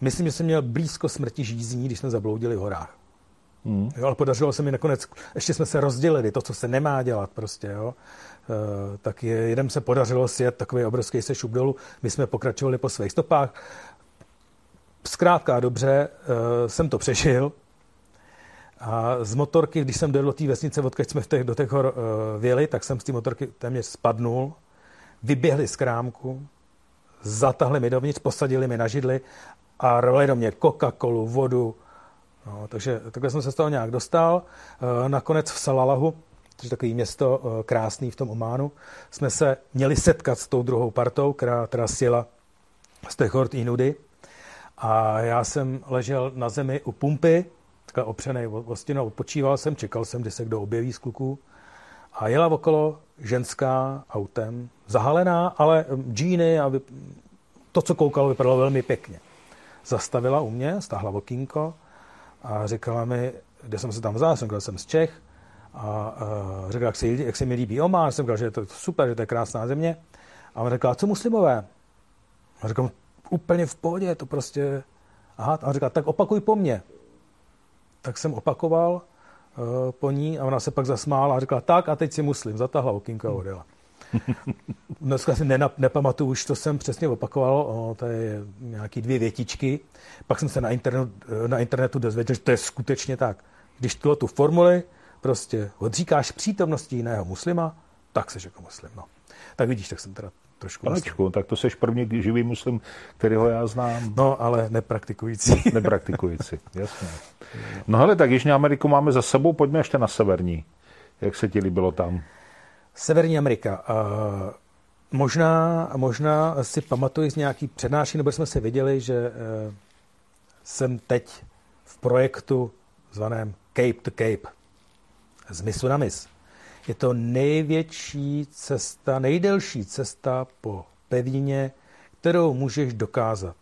myslím, že jsem měl blízko smrti žízní, když jsme zabloudili v horách. Hmm. Jo, ale podařilo se mi nakonec, ještě jsme se rozdělili, to, co se nemá dělat prostě, jo. E, tak je, jedem se podařilo sjet takový obrovský sešup dolů, my jsme pokračovali po svých stopách. Zkrátka dobře, e, jsem to přežil. A z motorky, když jsem dojel do té vesnice, odkud jsme v těch, do těch hor e, věli, tak jsem z té motorky téměř spadnul, vyběhli z krámku, zatahli mi dovnitř, posadili mi na židli a roli do mě Coca-Colu, vodu, No, takže takhle jsem se z toho nějak dostal. Eh, nakonec v Salalahu, což je takový město eh, krásný v tom Ománu, jsme se měli setkat s tou druhou partou, která teda sjela z Techort i Nudy. A já jsem ležel na zemi u pumpy, takhle opřený o stěnu, odpočíval jsem, čekal jsem, kdy se kdo objeví z kluků. A jela okolo ženská autem, zahalená, ale džíny a to, co koukalo, vypadalo velmi pěkně. Zastavila u mě, stáhla okýnko a říkala mi, kde jsem se tam vzal, jsem jsem z Čech a uh, řekla, jak se, jak se mi líbí Oman, jsem říkal, že je to super, že to je krásná země. A on řekla, co muslimové? A říkám, úplně v pohodě, to prostě... Aha, a on říkal, tak opakuj po mně. Tak jsem opakoval uh, po ní a ona se pak zasmála a řekla, tak a teď si muslim, zatahla okýnko a odjela. [LAUGHS] Dneska si nenap, nepamatuju, už to jsem přesně opakoval, o, to je nějaký dvě větičky. Pak jsem se na, internet, na internetu dozvěděl, že to je skutečně tak. Když tuhle tu formuli prostě odříkáš přítomnosti jiného muslima, tak se jako muslim. No. Tak vidíš, tak jsem teda trošku Panečku, tak to seš první živý muslim, kterého já znám. No, ale nepraktikující. [LAUGHS] nepraktikující, jasně. No hele, tak Jižní Ameriku máme za sebou, pojďme ještě na severní. Jak se ti líbilo tam? Severní Amerika. Uh, možná, možná si pamatuji z nějaký přednášky, nebo jsme si viděli, že uh, jsem teď v projektu zvaném Cape to Cape. Z misu na mis. Je to největší cesta, nejdelší cesta po pevnině, kterou můžeš dokázat.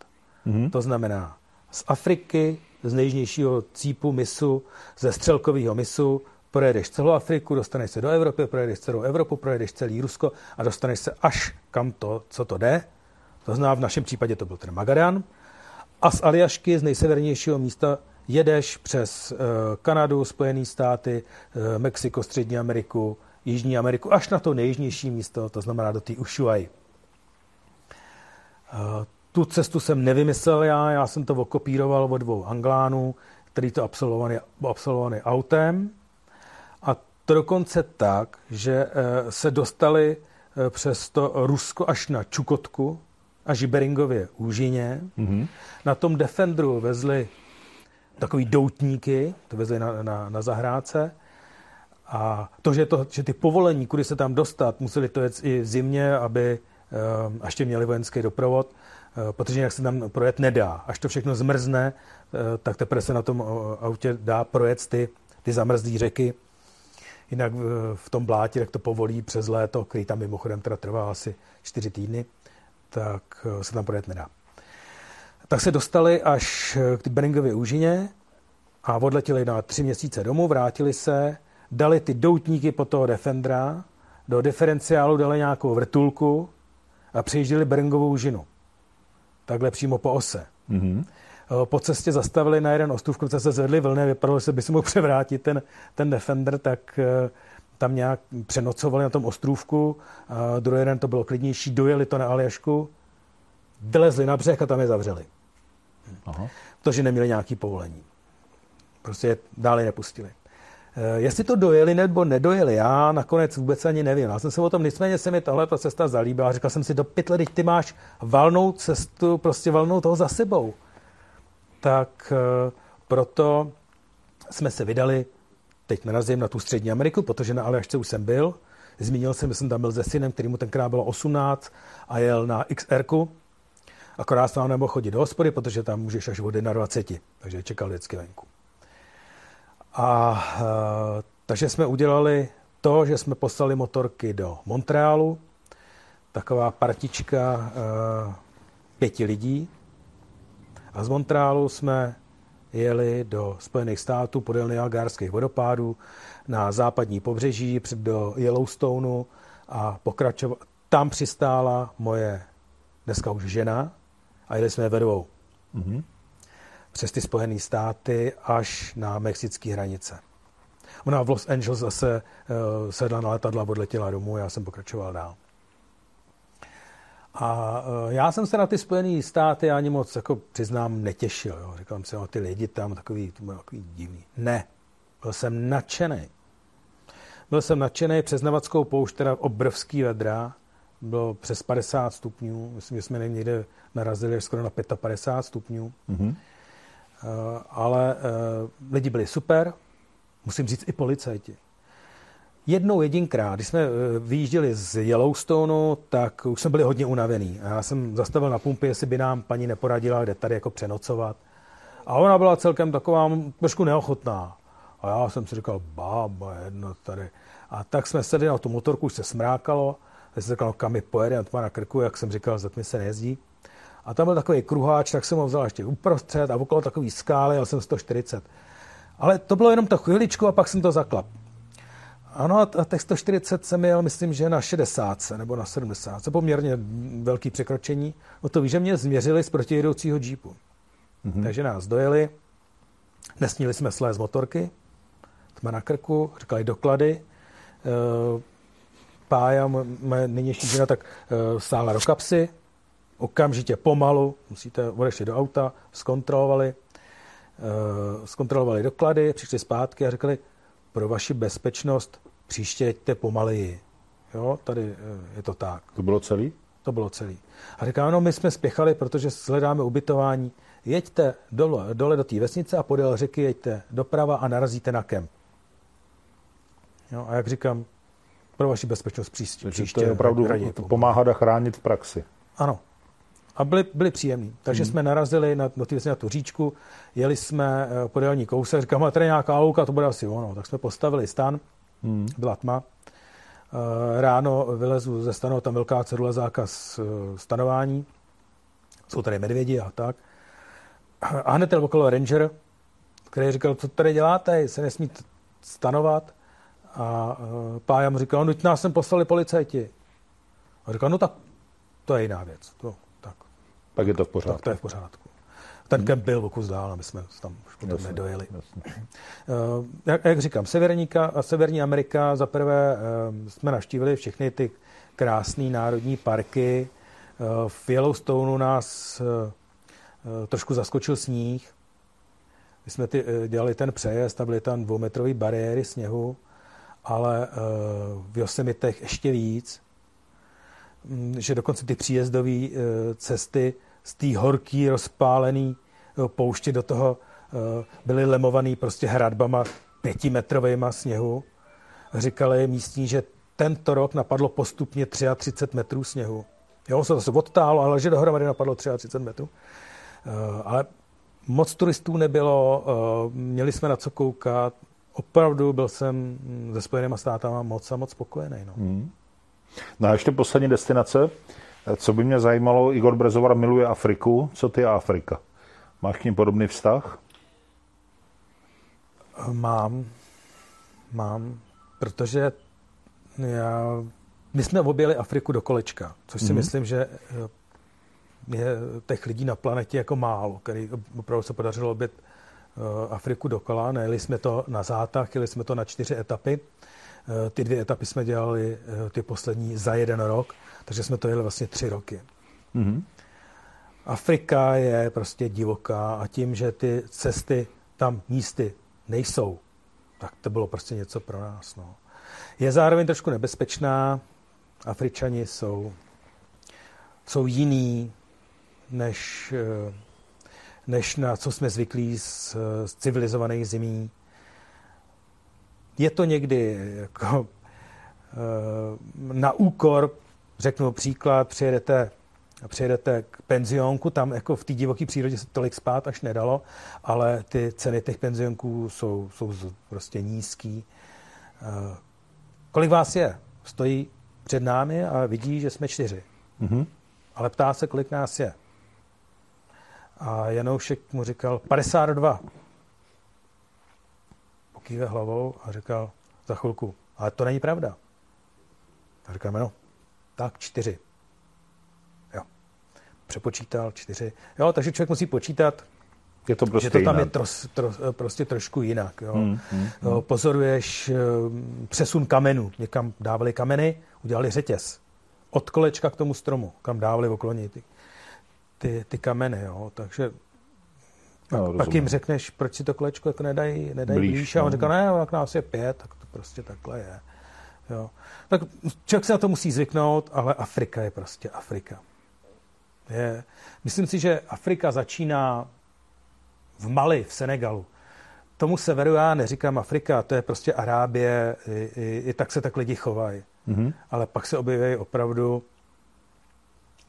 Mm-hmm. To znamená z Afriky, z nejjižnějšího cípu misu, ze střelkového misu projedeš celou Afriku, dostaneš se do Evropy, projedeš celou Evropu, projedeš celý Rusko a dostaneš se až kam to, co to jde. To znamená, v našem případě to byl ten Magadan. A z Aljašky, z nejsevernějšího místa, jedeš přes uh, Kanadu, Spojené státy, uh, Mexiko, Střední Ameriku, Jižní Ameriku, až na to nejjižnější místo, to znamená do té Ushuaí. Uh, tu cestu jsem nevymyslel já, já jsem to okopíroval od dvou Anglánů, který to absolvovali, absolvovali autem to dokonce tak, že eh, se dostali eh, přes to Rusko až na Čukotku a Žiberingově úžině. Mm-hmm. Na tom Defendru vezli takový doutníky, to vezli na, na, na zahrádce. A to že, to, že ty povolení, kudy se tam dostat, museli to jet i v zimě, aby a ještě měli vojenský doprovod, protože jinak se tam projet nedá. Až to všechno zmrzne, tak teprve se na tom autě dá projet ty, ty zamrzlé řeky. Jinak v tom blátě, jak to povolí přes léto, který tam mimochodem teda trvá asi čtyři týdny, tak se tam projet nedá. Tak se dostali až k Beringově úžině a odletěli na tři měsíce domů, vrátili se, dali ty doutníky po toho Defendera, do diferenciálu dali nějakou vrtulku a přejížděli Beringovou úžinu. Takhle přímo po ose. Mm-hmm. Po cestě zastavili na jeden ostrův, kde se zvedli vlny, vypadalo se, by se mohl převrátit ten, ten Defender, tak eh, tam nějak přenocovali na tom ostrůvku. Druhý den to bylo klidnější, dojeli to na Aljašku, vylezli na břeh a tam je zavřeli. Aha. Protože neměli nějaký povolení. Prostě je dále nepustili. Eh, jestli to dojeli nebo nedojeli, já nakonec vůbec ani nevím. Já jsem se o tom, nicméně se mi tahle ta cesta zalíbila. Říkal jsem si, do pytle, teď ty máš valnou cestu, prostě valnou toho za sebou. Tak eh, proto jsme se vydali, teď narazím na tu střední Ameriku, protože na Aljašce už jsem byl. Zmínil jsem, že jsem tam byl se synem, který mu tenkrát bylo 18 a jel na XR, Akorát jsem nemohl chodit do hospody, protože tam můžeš až od 21, takže čekal vždycky venku. A e, takže jsme udělali to, že jsme poslali motorky do Montrealu, taková partička e, pěti lidí. A z Montrealu jsme jeli do Spojených států podél Niagarských vodopádů na západní pobřeží před do Yellowstoneu a pokračovat. Tam přistála moje dneska už žena a jeli jsme ve dvou. Mm-hmm přes ty Spojené státy až na mexické hranice. Ona v Los Angeles zase uh, sedla na letadla odletěla domů, já jsem pokračoval dál. A uh, já jsem se na ty Spojené státy ani moc, jako přiznám, netěšil. Jo. Říkal jsem si, no, ty lidi tam takový, to bylo takový divný. Ne, byl jsem nadšený. Byl jsem nadšený přes Navadskou poušť, teda obrovský vedra, bylo přes 50 stupňů, myslím, že jsme někde narazili skoro na 55 stupňů. Mm-hmm. Ale eh, lidi byli super, musím říct i policajti. Jednou jedinkrát, když jsme eh, vyjížděli z Yellowstoneu, tak už jsme byli hodně unavený. A já jsem zastavil na pumpě, jestli by nám paní neporadila, kde tady jako přenocovat. A ona byla celkem taková trošku neochotná. A já jsem si říkal, bába jedno tady. A tak jsme sedli na tu motorku, už se smrákalo. Já jsem říkal, no, kam mi pojede, to má na krku, jak jsem říkal, za se nejezdí. A tam byl takový kruháč, tak jsem ho vzal ještě uprostřed a okolo takový skály, jel jsem 140. Ale to bylo jenom to chviličku a pak jsem to zaklap. Ano, a těch 140 jsem jel, myslím, že na 60 nebo na 70. To poměrně velký překročení. O to víš, že mě změřili z protijedoucího džípu. Mm-hmm. Takže nás dojeli, nesměli jsme slé z motorky, jsme na krku, říkali doklady. Pája, moje nynější žena, tak e, stála do kapsy, okamžitě pomalu, musíte odešli do auta, zkontrolovali, uh, zkontrolovali doklady, přišli zpátky a řekli, pro vaši bezpečnost příště jeďte pomaleji. Jo, tady uh, je to tak. To bylo celý? To bylo celý. A říká, no my jsme spěchali, protože hledáme ubytování. Jeďte dole, dole do té vesnice a podél řeky jeďte doprava a narazíte na kemp. Jo, a jak říkám, pro vaši bezpečnost příště. příště to je opravdu pomáhat a chránit v praxi. Ano, a byli, byli příjemní. Takže hmm. jsme narazili na, do na tu říčku, jeli jsme uh, podélní kousek, říkám, tady nějaká louka, to bude asi ono. Tak jsme postavili stan, hmm. byla tma. Uh, ráno vylezu ze stanu, tam velká cedule zákaz uh, stanování. Jsou tady medvědi a tak. A hned ten okolo ranger, který říkal, co tady děláte, se nesmí stanovat. A uh, pája mu říkal, no, nás sem poslali policajti. A říkal, no tak to je jiná věc. To, pak je to v pořádku. Tak to je v pořádku. Ten hmm. kemp byl o kus dál a my jsme tam už potom jasně, nedojeli. Jasně. Uh, jak, jak říkám, Severníka, Severní Amerika, za prvé uh, jsme navštívili všechny ty krásné národní parky. Uh, v Yellowstoneu nás trošku zaskočil sníh. My jsme ty, dělali ten přejezd a byly tam dvoumetrové bariéry sněhu, ale v Yosemitech ještě víc. Mm, že dokonce ty příjezdové eh, cesty z té horký, rozpálený eh, pouště do toho eh, byly lemovaný prostě hradbama pětimetrovýma sněhu. Říkali místní, že tento rok napadlo postupně 33 metrů sněhu. Jo, se zase odtáhlo, ale že dohromady napadlo 33 metrů. Ale moc turistů nebylo, měli jsme na co koukat. Opravdu byl jsem ze Spojenými státama moc a moc spokojený. No. Hmm. no a ještě poslední destinace. Co by mě zajímalo, Igor Brezovar miluje Afriku. Co ty a Afrika? Máš k ním podobný vztah? Mám. Mám. Protože já, my jsme objeli Afriku do kolečka, což si mm. myslím, že eh, je těch lidí na planetě jako málo, který opravdu se podařilo obět Afriku dokola. Nejeli jsme to na zátah, jeli jsme to na čtyři etapy. Eh, ty dvě etapy jsme dělali ty poslední za jeden rok, takže jsme to jeli vlastně tři roky. Mm. Afrika je prostě divoká a tím, že ty cesty tam místy nejsou, tak to bylo prostě něco pro nás. No. Je zároveň trošku nebezpečná. Afričani jsou, jsou jiný, než, eh, než na co jsme zvyklí z, z civilizovaných zemí. Je to někdy jako, [LAUGHS] eh, na úkor, řeknu příklad, přijedete přijedete k penzionku, tam jako v té divoké přírodě se tolik spát až nedalo, ale ty ceny těch penzionků jsou, jsou prostě nízký. Eh, kolik vás je? Stojí před námi a vidí, že jsme čtyři. Mm-hmm. Ale ptá se, kolik nás je. A Janoušek mu říkal 52. Pokýve hlavou a říkal za chvilku, ale to není pravda. A říkáme, no, tak čtyři přepočítal čtyři. Jo, takže člověk musí počítat, je to prostě že to tam jinak. je tros, tros, prostě trošku jinak. Jo. Hmm, hmm, hmm. Pozoruješ eh, přesun kamenů. Někam dávali kameny, udělali řetěz. Od kolečka k tomu stromu, kam dávali okloně ty, ty, ty kameny. Jo. Takže no, pak, pak jim řekneš, proč si to kolečko jako nedají, nedají blíž, blíž. A on no. říká, ne, jak nás je pět, tak to prostě takhle je. Jo. Tak člověk se na to musí zvyknout, ale Afrika je prostě Afrika. Je, myslím si, že Afrika začíná v Mali, v Senegalu. Tomu severu já neříkám Afrika, to je prostě Arábie, i, i, i tak se tak lidi chovají. Mm-hmm. Ale pak se objeví opravdu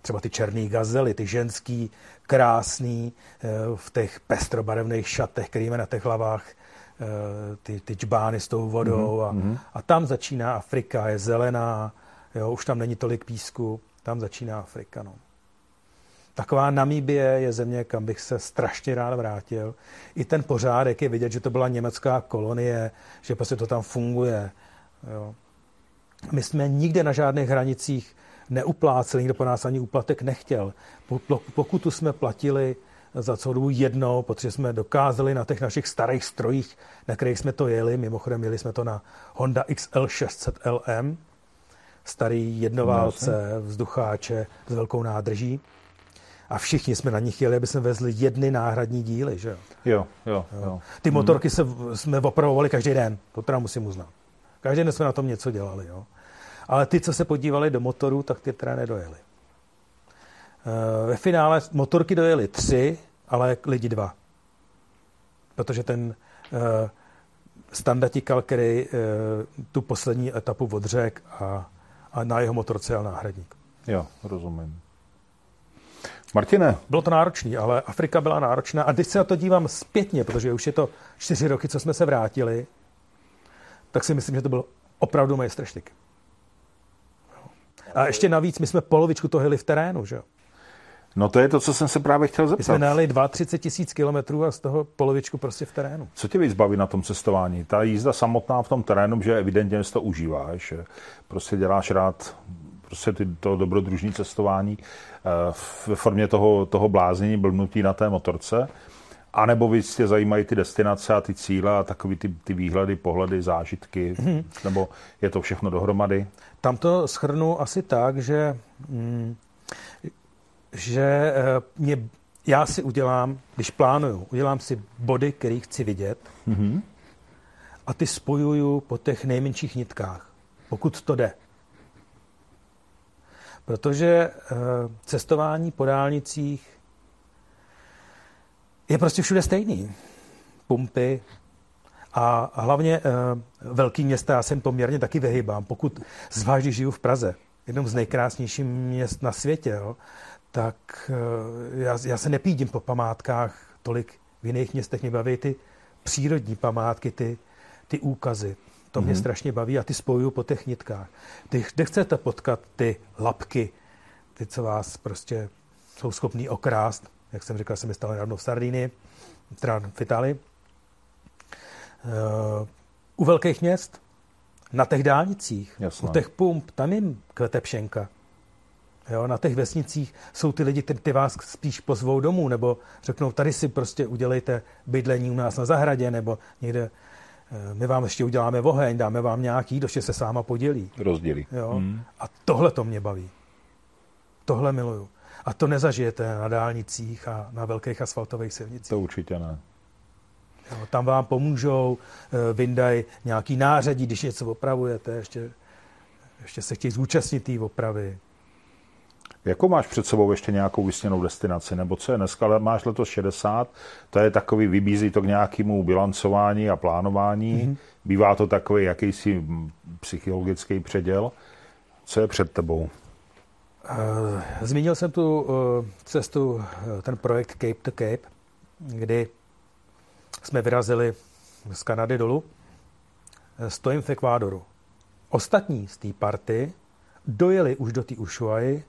třeba ty černý gazely, ty ženský, krásný, eh, v těch pestrobarevných šatech, který na těch hlavách eh, ty, ty čbány s tou vodou. Mm-hmm. A, a tam začíná Afrika, je zelená, jo, už tam není tolik písku, tam začíná Afrika. No. Taková Namíbie je země, kam bych se strašně rád vrátil. I ten pořádek je vidět, že to byla německá kolonie, že prostě to tam funguje. Jo. My jsme nikde na žádných hranicích neupláceli, nikdo po nás ani úplatek nechtěl. Pokutu jsme platili za celou dobu jednou, protože jsme dokázali na těch našich starých strojích, na kterých jsme to jeli, mimochodem jeli jsme to na Honda XL 600 LM, starý jednoválce, vzducháče s velkou nádrží a všichni jsme na nich jeli, aby jsme vezli jedny náhradní díly, že jo? Jo, jo, jo. Ty motorky se, jsme opravovali každý den, to teda musím uznat. Každý den jsme na tom něco dělali, jo. Ale ty, co se podívali do motoru, tak ty teda nedojeli. Eh, ve finále motorky dojeli tři, ale lidi dva. Protože ten uh, standardikal, který uh, tu poslední etapu odřek a, a na jeho motorce jel náhradník. Jo, rozumím. Martine. Bylo to náročné, ale Afrika byla náročná. A když se na to dívám zpětně, protože už je to čtyři roky, co jsme se vrátili, tak si myslím, že to byl opravdu majstrštyk. A ještě navíc, my jsme polovičku toho jeli v terénu, že jo? No to je to, co jsem se právě chtěl zeptat. My jsme najeli 32 tisíc kilometrů a z toho polovičku prostě v terénu. Co tě víc baví na tom cestování? Ta jízda samotná v tom terénu, že evidentně to užíváš, že prostě děláš rád prostě ty, to dobrodružní cestování eh, ve formě toho, toho bláznění, blbnutí na té motorce, a nebo víc tě zajímají ty destinace a ty cíle a takový ty, ty výhledy, pohledy, zážitky, hmm. nebo je to všechno dohromady? Tam to schrnu asi tak, že, mm, že eh, mě, já si udělám, když plánuju, udělám si body, který chci vidět hmm. a ty spojuju po těch nejmenších nitkách, pokud to jde. Protože eh, cestování po dálnicích je prostě všude stejný. Pumpy a hlavně eh, velký města já jsem poměrně taky vyhybám, pokud zvlášť žiju v Praze. jednom z nejkrásnějších měst na světě, jo, tak eh, já, já se nepídím po památkách tolik v jiných městech. Mě baví ty přírodní památky, ty, ty úkazy. To mě mm-hmm. strašně baví a ty spojuju po těch nitkách. Ty, kde chcete potkat ty lapky, ty, co vás prostě jsou schopný okrást, jak jsem říkal, jsem je stalo nedávno v Sardinii, teda v Itálii. Uh, u velkých měst, na těch dálnicích, Jasné. u těch pump, tam jim kvete pšenka. Jo, na těch vesnicích jsou ty lidi, ty, ty vás spíš pozvou domů, nebo řeknou, tady si prostě udělejte bydlení u nás na zahradě, nebo někde, eh, my vám ještě uděláme oheň, dáme vám nějaký, doště se sáma podělí. Rozdělí. Jo? Hmm. A tohle to mě baví. Tohle miluju. A to nezažijete na dálnicích a na velkých asfaltových silnicích. To určitě ne. Jo, tam vám pomůžou, eh, vyndají nějaký nářadí, když něco opravujete, ještě, ještě se chtějí zúčastnit té opravy. Jakou máš před sebou ještě nějakou vysněnou destinaci, nebo co je dneska? Máš letos 60, to je takový, vybízí to k nějakému bilancování a plánování. Mm-hmm. Bývá to takový jakýsi psychologický předěl. Co je před tebou? Zmínil jsem tu uh, cestu, uh, ten projekt Cape to Cape, kdy jsme vyrazili z Kanady dolů. Stojím v Ekvádoru. Ostatní z té party dojeli už do té Ushuaí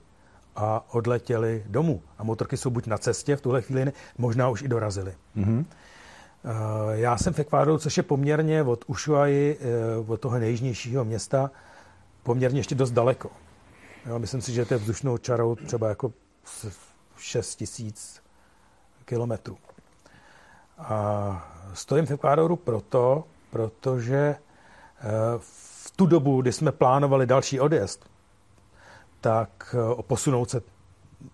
a odletěli domů. A motorky jsou buď na cestě v tuhle chvíli, možná už i dorazili. Mm-hmm. Já jsem v Ekvádoru, což je poměrně od Ushuaí, eh, od toho nejjižnějšího města, poměrně ještě dost daleko. Jo, myslím si, že to je vzdušnou čarou třeba jako 6 tisíc kilometrů. A stojím v Ekvádoru proto, protože eh, v tu dobu, kdy jsme plánovali další odjezd, tak eh, posunout se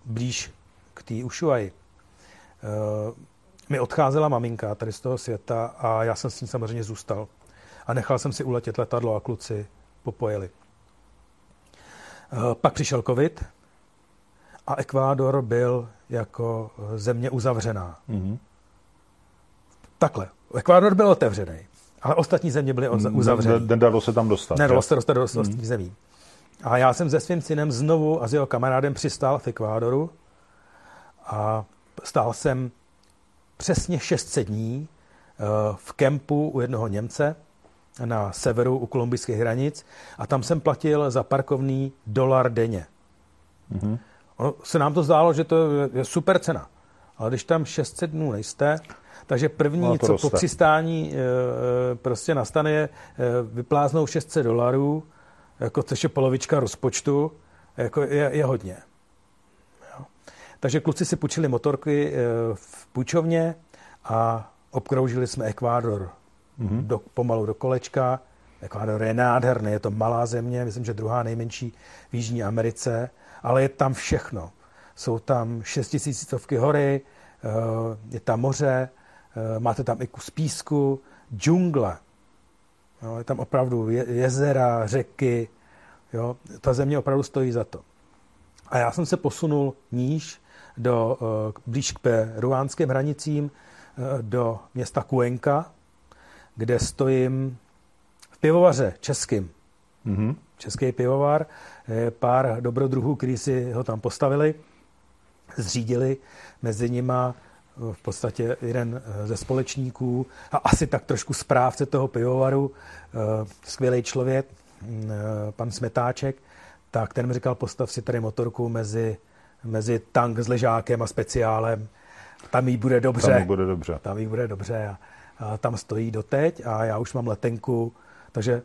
blíž k té Ushuaji. Eh, mi odcházela maminka tady z toho světa a já jsem s ní samozřejmě zůstal. A nechal jsem si uletět letadlo a kluci popojeli. Eh, pak přišel covid a Ekvádor byl jako země uzavřená. Mm-hmm. Takhle. Ekvádor byl otevřený, ale ostatní země byly uzavřené. Nedalo se tam dostat. Nedalo se dostat do ostatních mm-hmm. zemí. A já jsem se svým synem znovu a s jeho kamarádem přistál v Ekvádoru a stál jsem přesně 600 dní eh, v kempu u jednoho Němce na severu u kolumbijských hranic a tam jsem platil za parkovný dolar denně. Mm-hmm. Ono se nám to zdálo, že to je super cena. Ale když tam 600 dnů nejste, takže první, no, co roste. po přistání e, prostě nastane, je e, vypláznou 600 dolarů jako, což je polovička rozpočtu, jako je, je hodně. Jo. Takže kluci si půjčili motorky eh, v půjčovně a obkroužili jsme Ekvádor mm-hmm. do, pomalu do kolečka. Ekvádor je nádherný, je to malá země, myslím, že druhá nejmenší v Jižní Americe, ale je tam všechno. Jsou tam šestitisícovky hory, eh, je tam moře, eh, máte tam i kus písku, džungle. Jo, je tam opravdu je, jezera, řeky. Jo, ta země opravdu stojí za to. A já jsem se posunul níž do, uh, blíž k ruánským hranicím, do města Kuenka, kde stojím v pivovaře českým. Mm-hmm. Český pivovar, je pár dobrodruhů, kteří si ho tam postavili, zřídili, mezi nima v podstatě jeden eh, ze společníků a asi tak trošku správce toho pivovaru, eh, skvělý člověk, mm, eh, pan Smetáček, tak ten mi říkal, postav si tady motorku mezi, mezi tank s ležákem a speciálem, tam jí bude dobře. Tam jí bude dobře. Tam jí bude dobře a tam stojí doteď a já už mám letenku, takže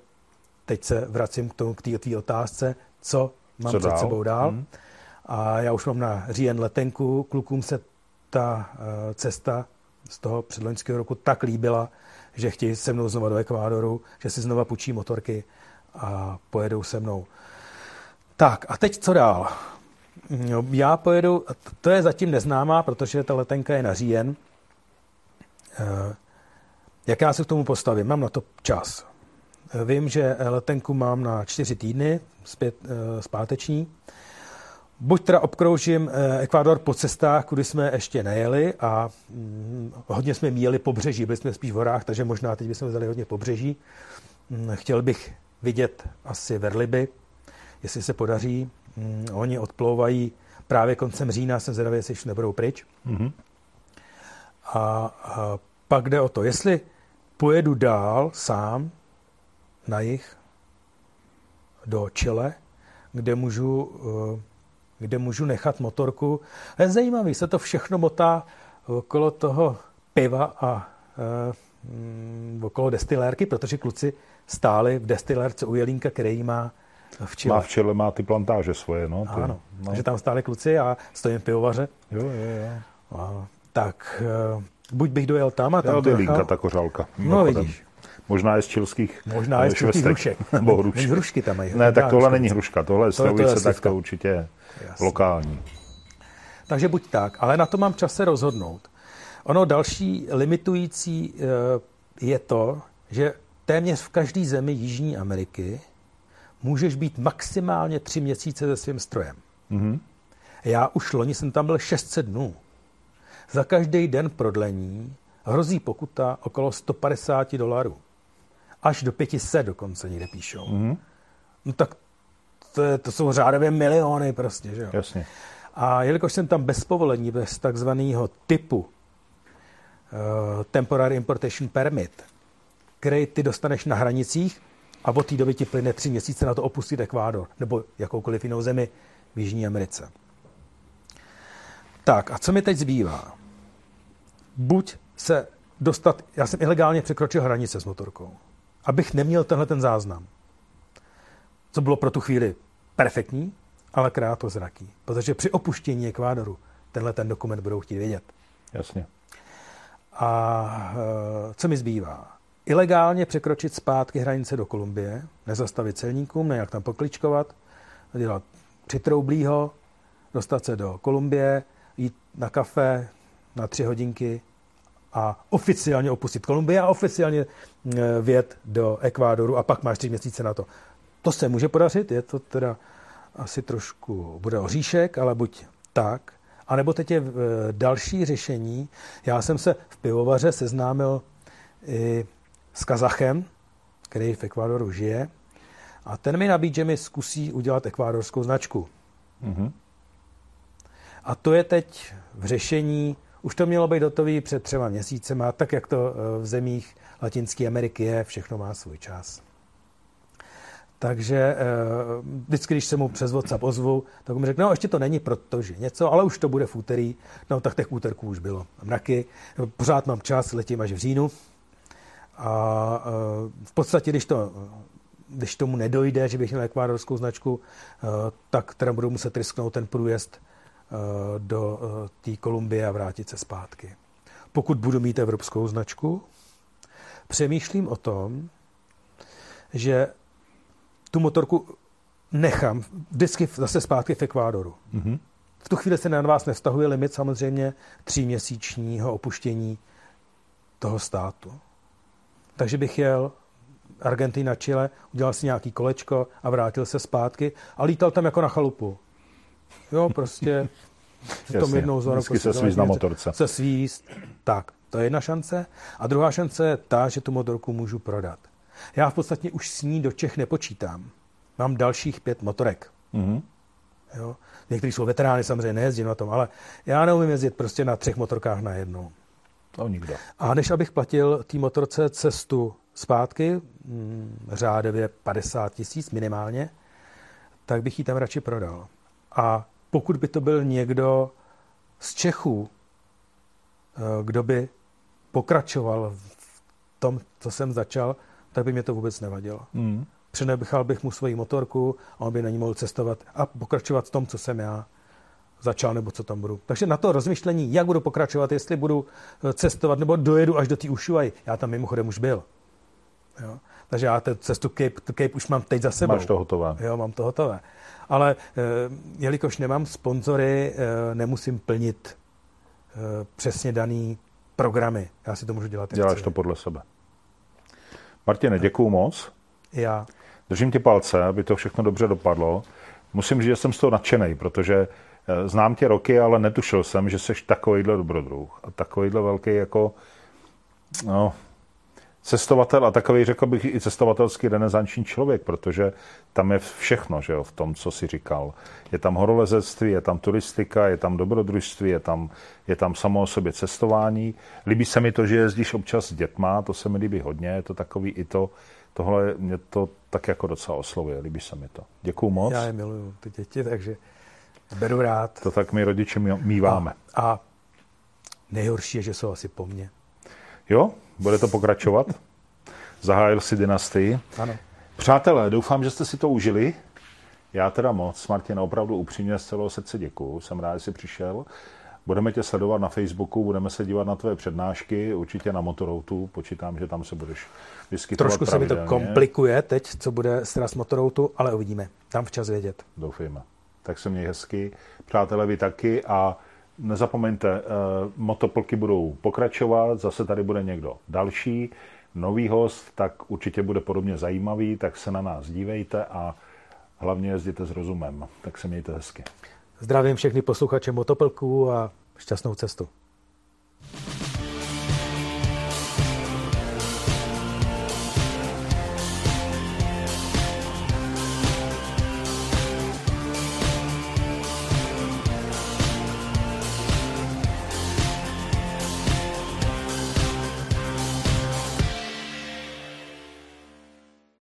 teď se vracím k, tomu, k té otázce, co mám co před dál? sebou dál. Hmm. A já už mám na říjen letenku, klukům se ta eh, cesta z toho předloňského roku tak líbila, že chtějí se mnou znova do Ekvádoru, že si znova půjčí motorky a pojedou se mnou. Tak a teď co dál? No, já pojedu, to je zatím neznámá, protože ta letenka je na říjen. Eh, jak já se k tomu postavím? Mám na to čas. Vím, že letenku mám na čtyři týdny, zpět, eh, zpáteční. Buď teda obkroužím eh, Ekvádor po cestách, kudy jsme ještě nejeli a hm, hodně jsme míjeli pobřeží, byli jsme spíš v horách, takže možná teď bychom vzali hodně pobřeží. Hm, chtěl bych vidět asi Verliby, jestli se podaří. Mm, oni odplouvají právě koncem října, jsem zvědavý, jestli nebudou pryč. Mm-hmm. A, a pak jde o to, jestli pojedu dál sám na jich do Chile, kde můžu, eh, kde můžu nechat motorku. A je zajímavý, se to všechno motá okolo toho piva a uh, okolo destilérky, protože kluci stáli v destilérce u Jelínka, který má v Chile. Má v Chile, má ty plantáže svoje, no. Ty, ano, no. takže tam stáli kluci a stojím v pivovaře. Jo, jo, jo. A, tak uh, buď bych dojel tam a tam Já to Jelínka, ta kořálka. No, vidíš. Možná je z čilských Možná je z čilských hrušek. [LAUGHS] Nebo hrušky. hrušky tam mají. Ne, tak tohle není hruška, tohle je strovice, tak to určitě je lokální. Takže buď tak, ale na to mám čas se rozhodnout. Ono další limitující eh, je to, že téměř v každé zemi Jižní Ameriky můžeš být maximálně tři měsíce se svým strojem. Mm-hmm. Já už loni jsem tam byl 600 dnů. Za každý den prodlení hrozí pokuta okolo 150 dolarů. Až do 500 dokonce někde píšou. Mm-hmm. No tak to, to jsou řádově miliony prostě, že jo? Jasně. A jelikož jsem tam bez povolení, bez takzvaného typu uh, Temporary Importation Permit, který ty dostaneš na hranicích a od té doby ti plyne tři měsíce na to opustit Ekvádor nebo jakoukoliv jinou zemi v Jižní Americe. Tak a co mi teď zbývá? Buď se dostat, já jsem ilegálně překročil hranice s motorkou, abych neměl tenhle ten záznam. Co bylo pro tu chvíli perfektní, ale krátkozraký. Protože při opuštění Ekvádoru tenhle ten dokument budou chtít vědět. Jasně. A e, co mi zbývá? Ilegálně překročit zpátky hranice do Kolumbie, nezastavit celníkům, nejak tam pokličkovat, dělat přitroublýho, dostat se do Kolumbie, jít na kafe na tři hodinky a oficiálně opustit Kolumbii a oficiálně e, vjet do Ekvádoru a pak máš tři měsíce na to. To se může podařit, je to teda asi trošku bude oříšek, ale buď tak, anebo teď je e, další řešení. Já jsem se v pivovaře seznámil i s Kazachem, který v Ekvádoru žije, a ten mi nabídl, že mi zkusí udělat ekvádorskou značku. Mm-hmm. A to je teď v řešení, už to mělo být hotový před třema měsícema, tak jak to e, v zemích Latinské Ameriky je, všechno má svůj čas. Takže eh, vždycky, když se mu přes WhatsApp ozvu, tak mu řekne, no ještě to není, protože něco, ale už to bude v úterý. No tak těch úterků už bylo mraky. Pořád mám čas, letím až v říjnu. A eh, v podstatě, když, to, když tomu nedojde, že bych měl ekvádorskou značku, tak teda budu muset risknout ten průjezd do té Kolumbie a vrátit se zpátky. Pokud budu mít evropskou značku, přemýšlím o tom, že tu motorku nechám vždycky zase zpátky v Ekvádoru. Mm-hmm. V tu chvíli se na vás nevztahuje limit samozřejmě tříměsíčního opuštění toho státu. Takže bych jel Argentina, Chile, udělal si nějaký kolečko a vrátil se zpátky a lítal tam jako na chalupu. Jo, prostě v tom Jasně, jednou zónu. Prostě se svíz na motorce. Se svíst. Tak, to je jedna šance. A druhá šance je ta, že tu motorku můžu prodat. Já v podstatě už s ní do Čech nepočítám. Mám dalších pět motorek. Mm-hmm. Jo? Někteří jsou veterány, samozřejmě nejezdím na tom, ale já neumím jezdit prostě na třech motorkách na jednou. To nikdo. A než abych platil té motorce cestu zpátky, mm, řádově 50 tisíc minimálně, tak bych ji tam radši prodal. A pokud by to byl někdo z Čechů, eh, kdo by pokračoval v tom, co jsem začal, tak by mě to vůbec nevadilo. Mm. Přenechal bych mu svoji motorku a on by na ní mohl cestovat a pokračovat v tom, co jsem já začal nebo co tam budu. Takže na to rozmyšlení, jak budu pokračovat, jestli budu eh, cestovat nebo dojedu až do té Ushuaí. Já tam mimochodem už byl. Jo? Takže já tu cestu Cape, Cape už mám teď za sebou. Máš to hotové. Jo, mám to hotové. Ale e, jelikož nemám sponzory, e, nemusím plnit e, přesně daný programy. Já si to můžu dělat. Děláš to podle sebe. Martine, děkuju moc. Já. Držím ti palce, aby to všechno dobře dopadlo. Musím říct, že jsem z toho nadšený, protože eh, znám tě roky, ale netušil jsem, že jsi takovýhle dobrodruh a takovýhle velký jako, no, cestovatel a takový, řekl bych, i cestovatelský renesanční člověk, protože tam je všechno, že jo, v tom, co si říkal. Je tam horolezectví, je tam turistika, je tam dobrodružství, je tam, je tam samo o sobě cestování. Líbí se mi to, že jezdíš občas s dětma, to se mi líbí hodně, je to takový i to, tohle mě to tak jako docela oslovuje, líbí se mi to. Děkuju moc. Já je miluju, ty děti, takže beru rád. To tak my rodiče míváme. A, a nejhorší je, že jsou asi po mně. Jo, bude to pokračovat. Zahájil si dynastii. Ano. Přátelé, doufám, že jste si to užili. Já teda moc, Martin, opravdu upřímně z celého srdce děkuju. Jsem rád, že jsi přišel. Budeme tě sledovat na Facebooku, budeme se dívat na tvoje přednášky, určitě na Motoroutu, počítám, že tam se budeš vyskytovat Trošku se mi to komplikuje teď, co bude s Motoroutu, ale uvidíme. Tam včas vědět. Doufejme. Tak se měj hezky. Přátelé, vy taky a nezapomeňte, eh, motoplky budou pokračovat, zase tady bude někdo další, nový host, tak určitě bude podobně zajímavý, tak se na nás dívejte a hlavně jezděte s rozumem. Tak se mějte hezky. Zdravím všechny posluchače motoplků a šťastnou cestu.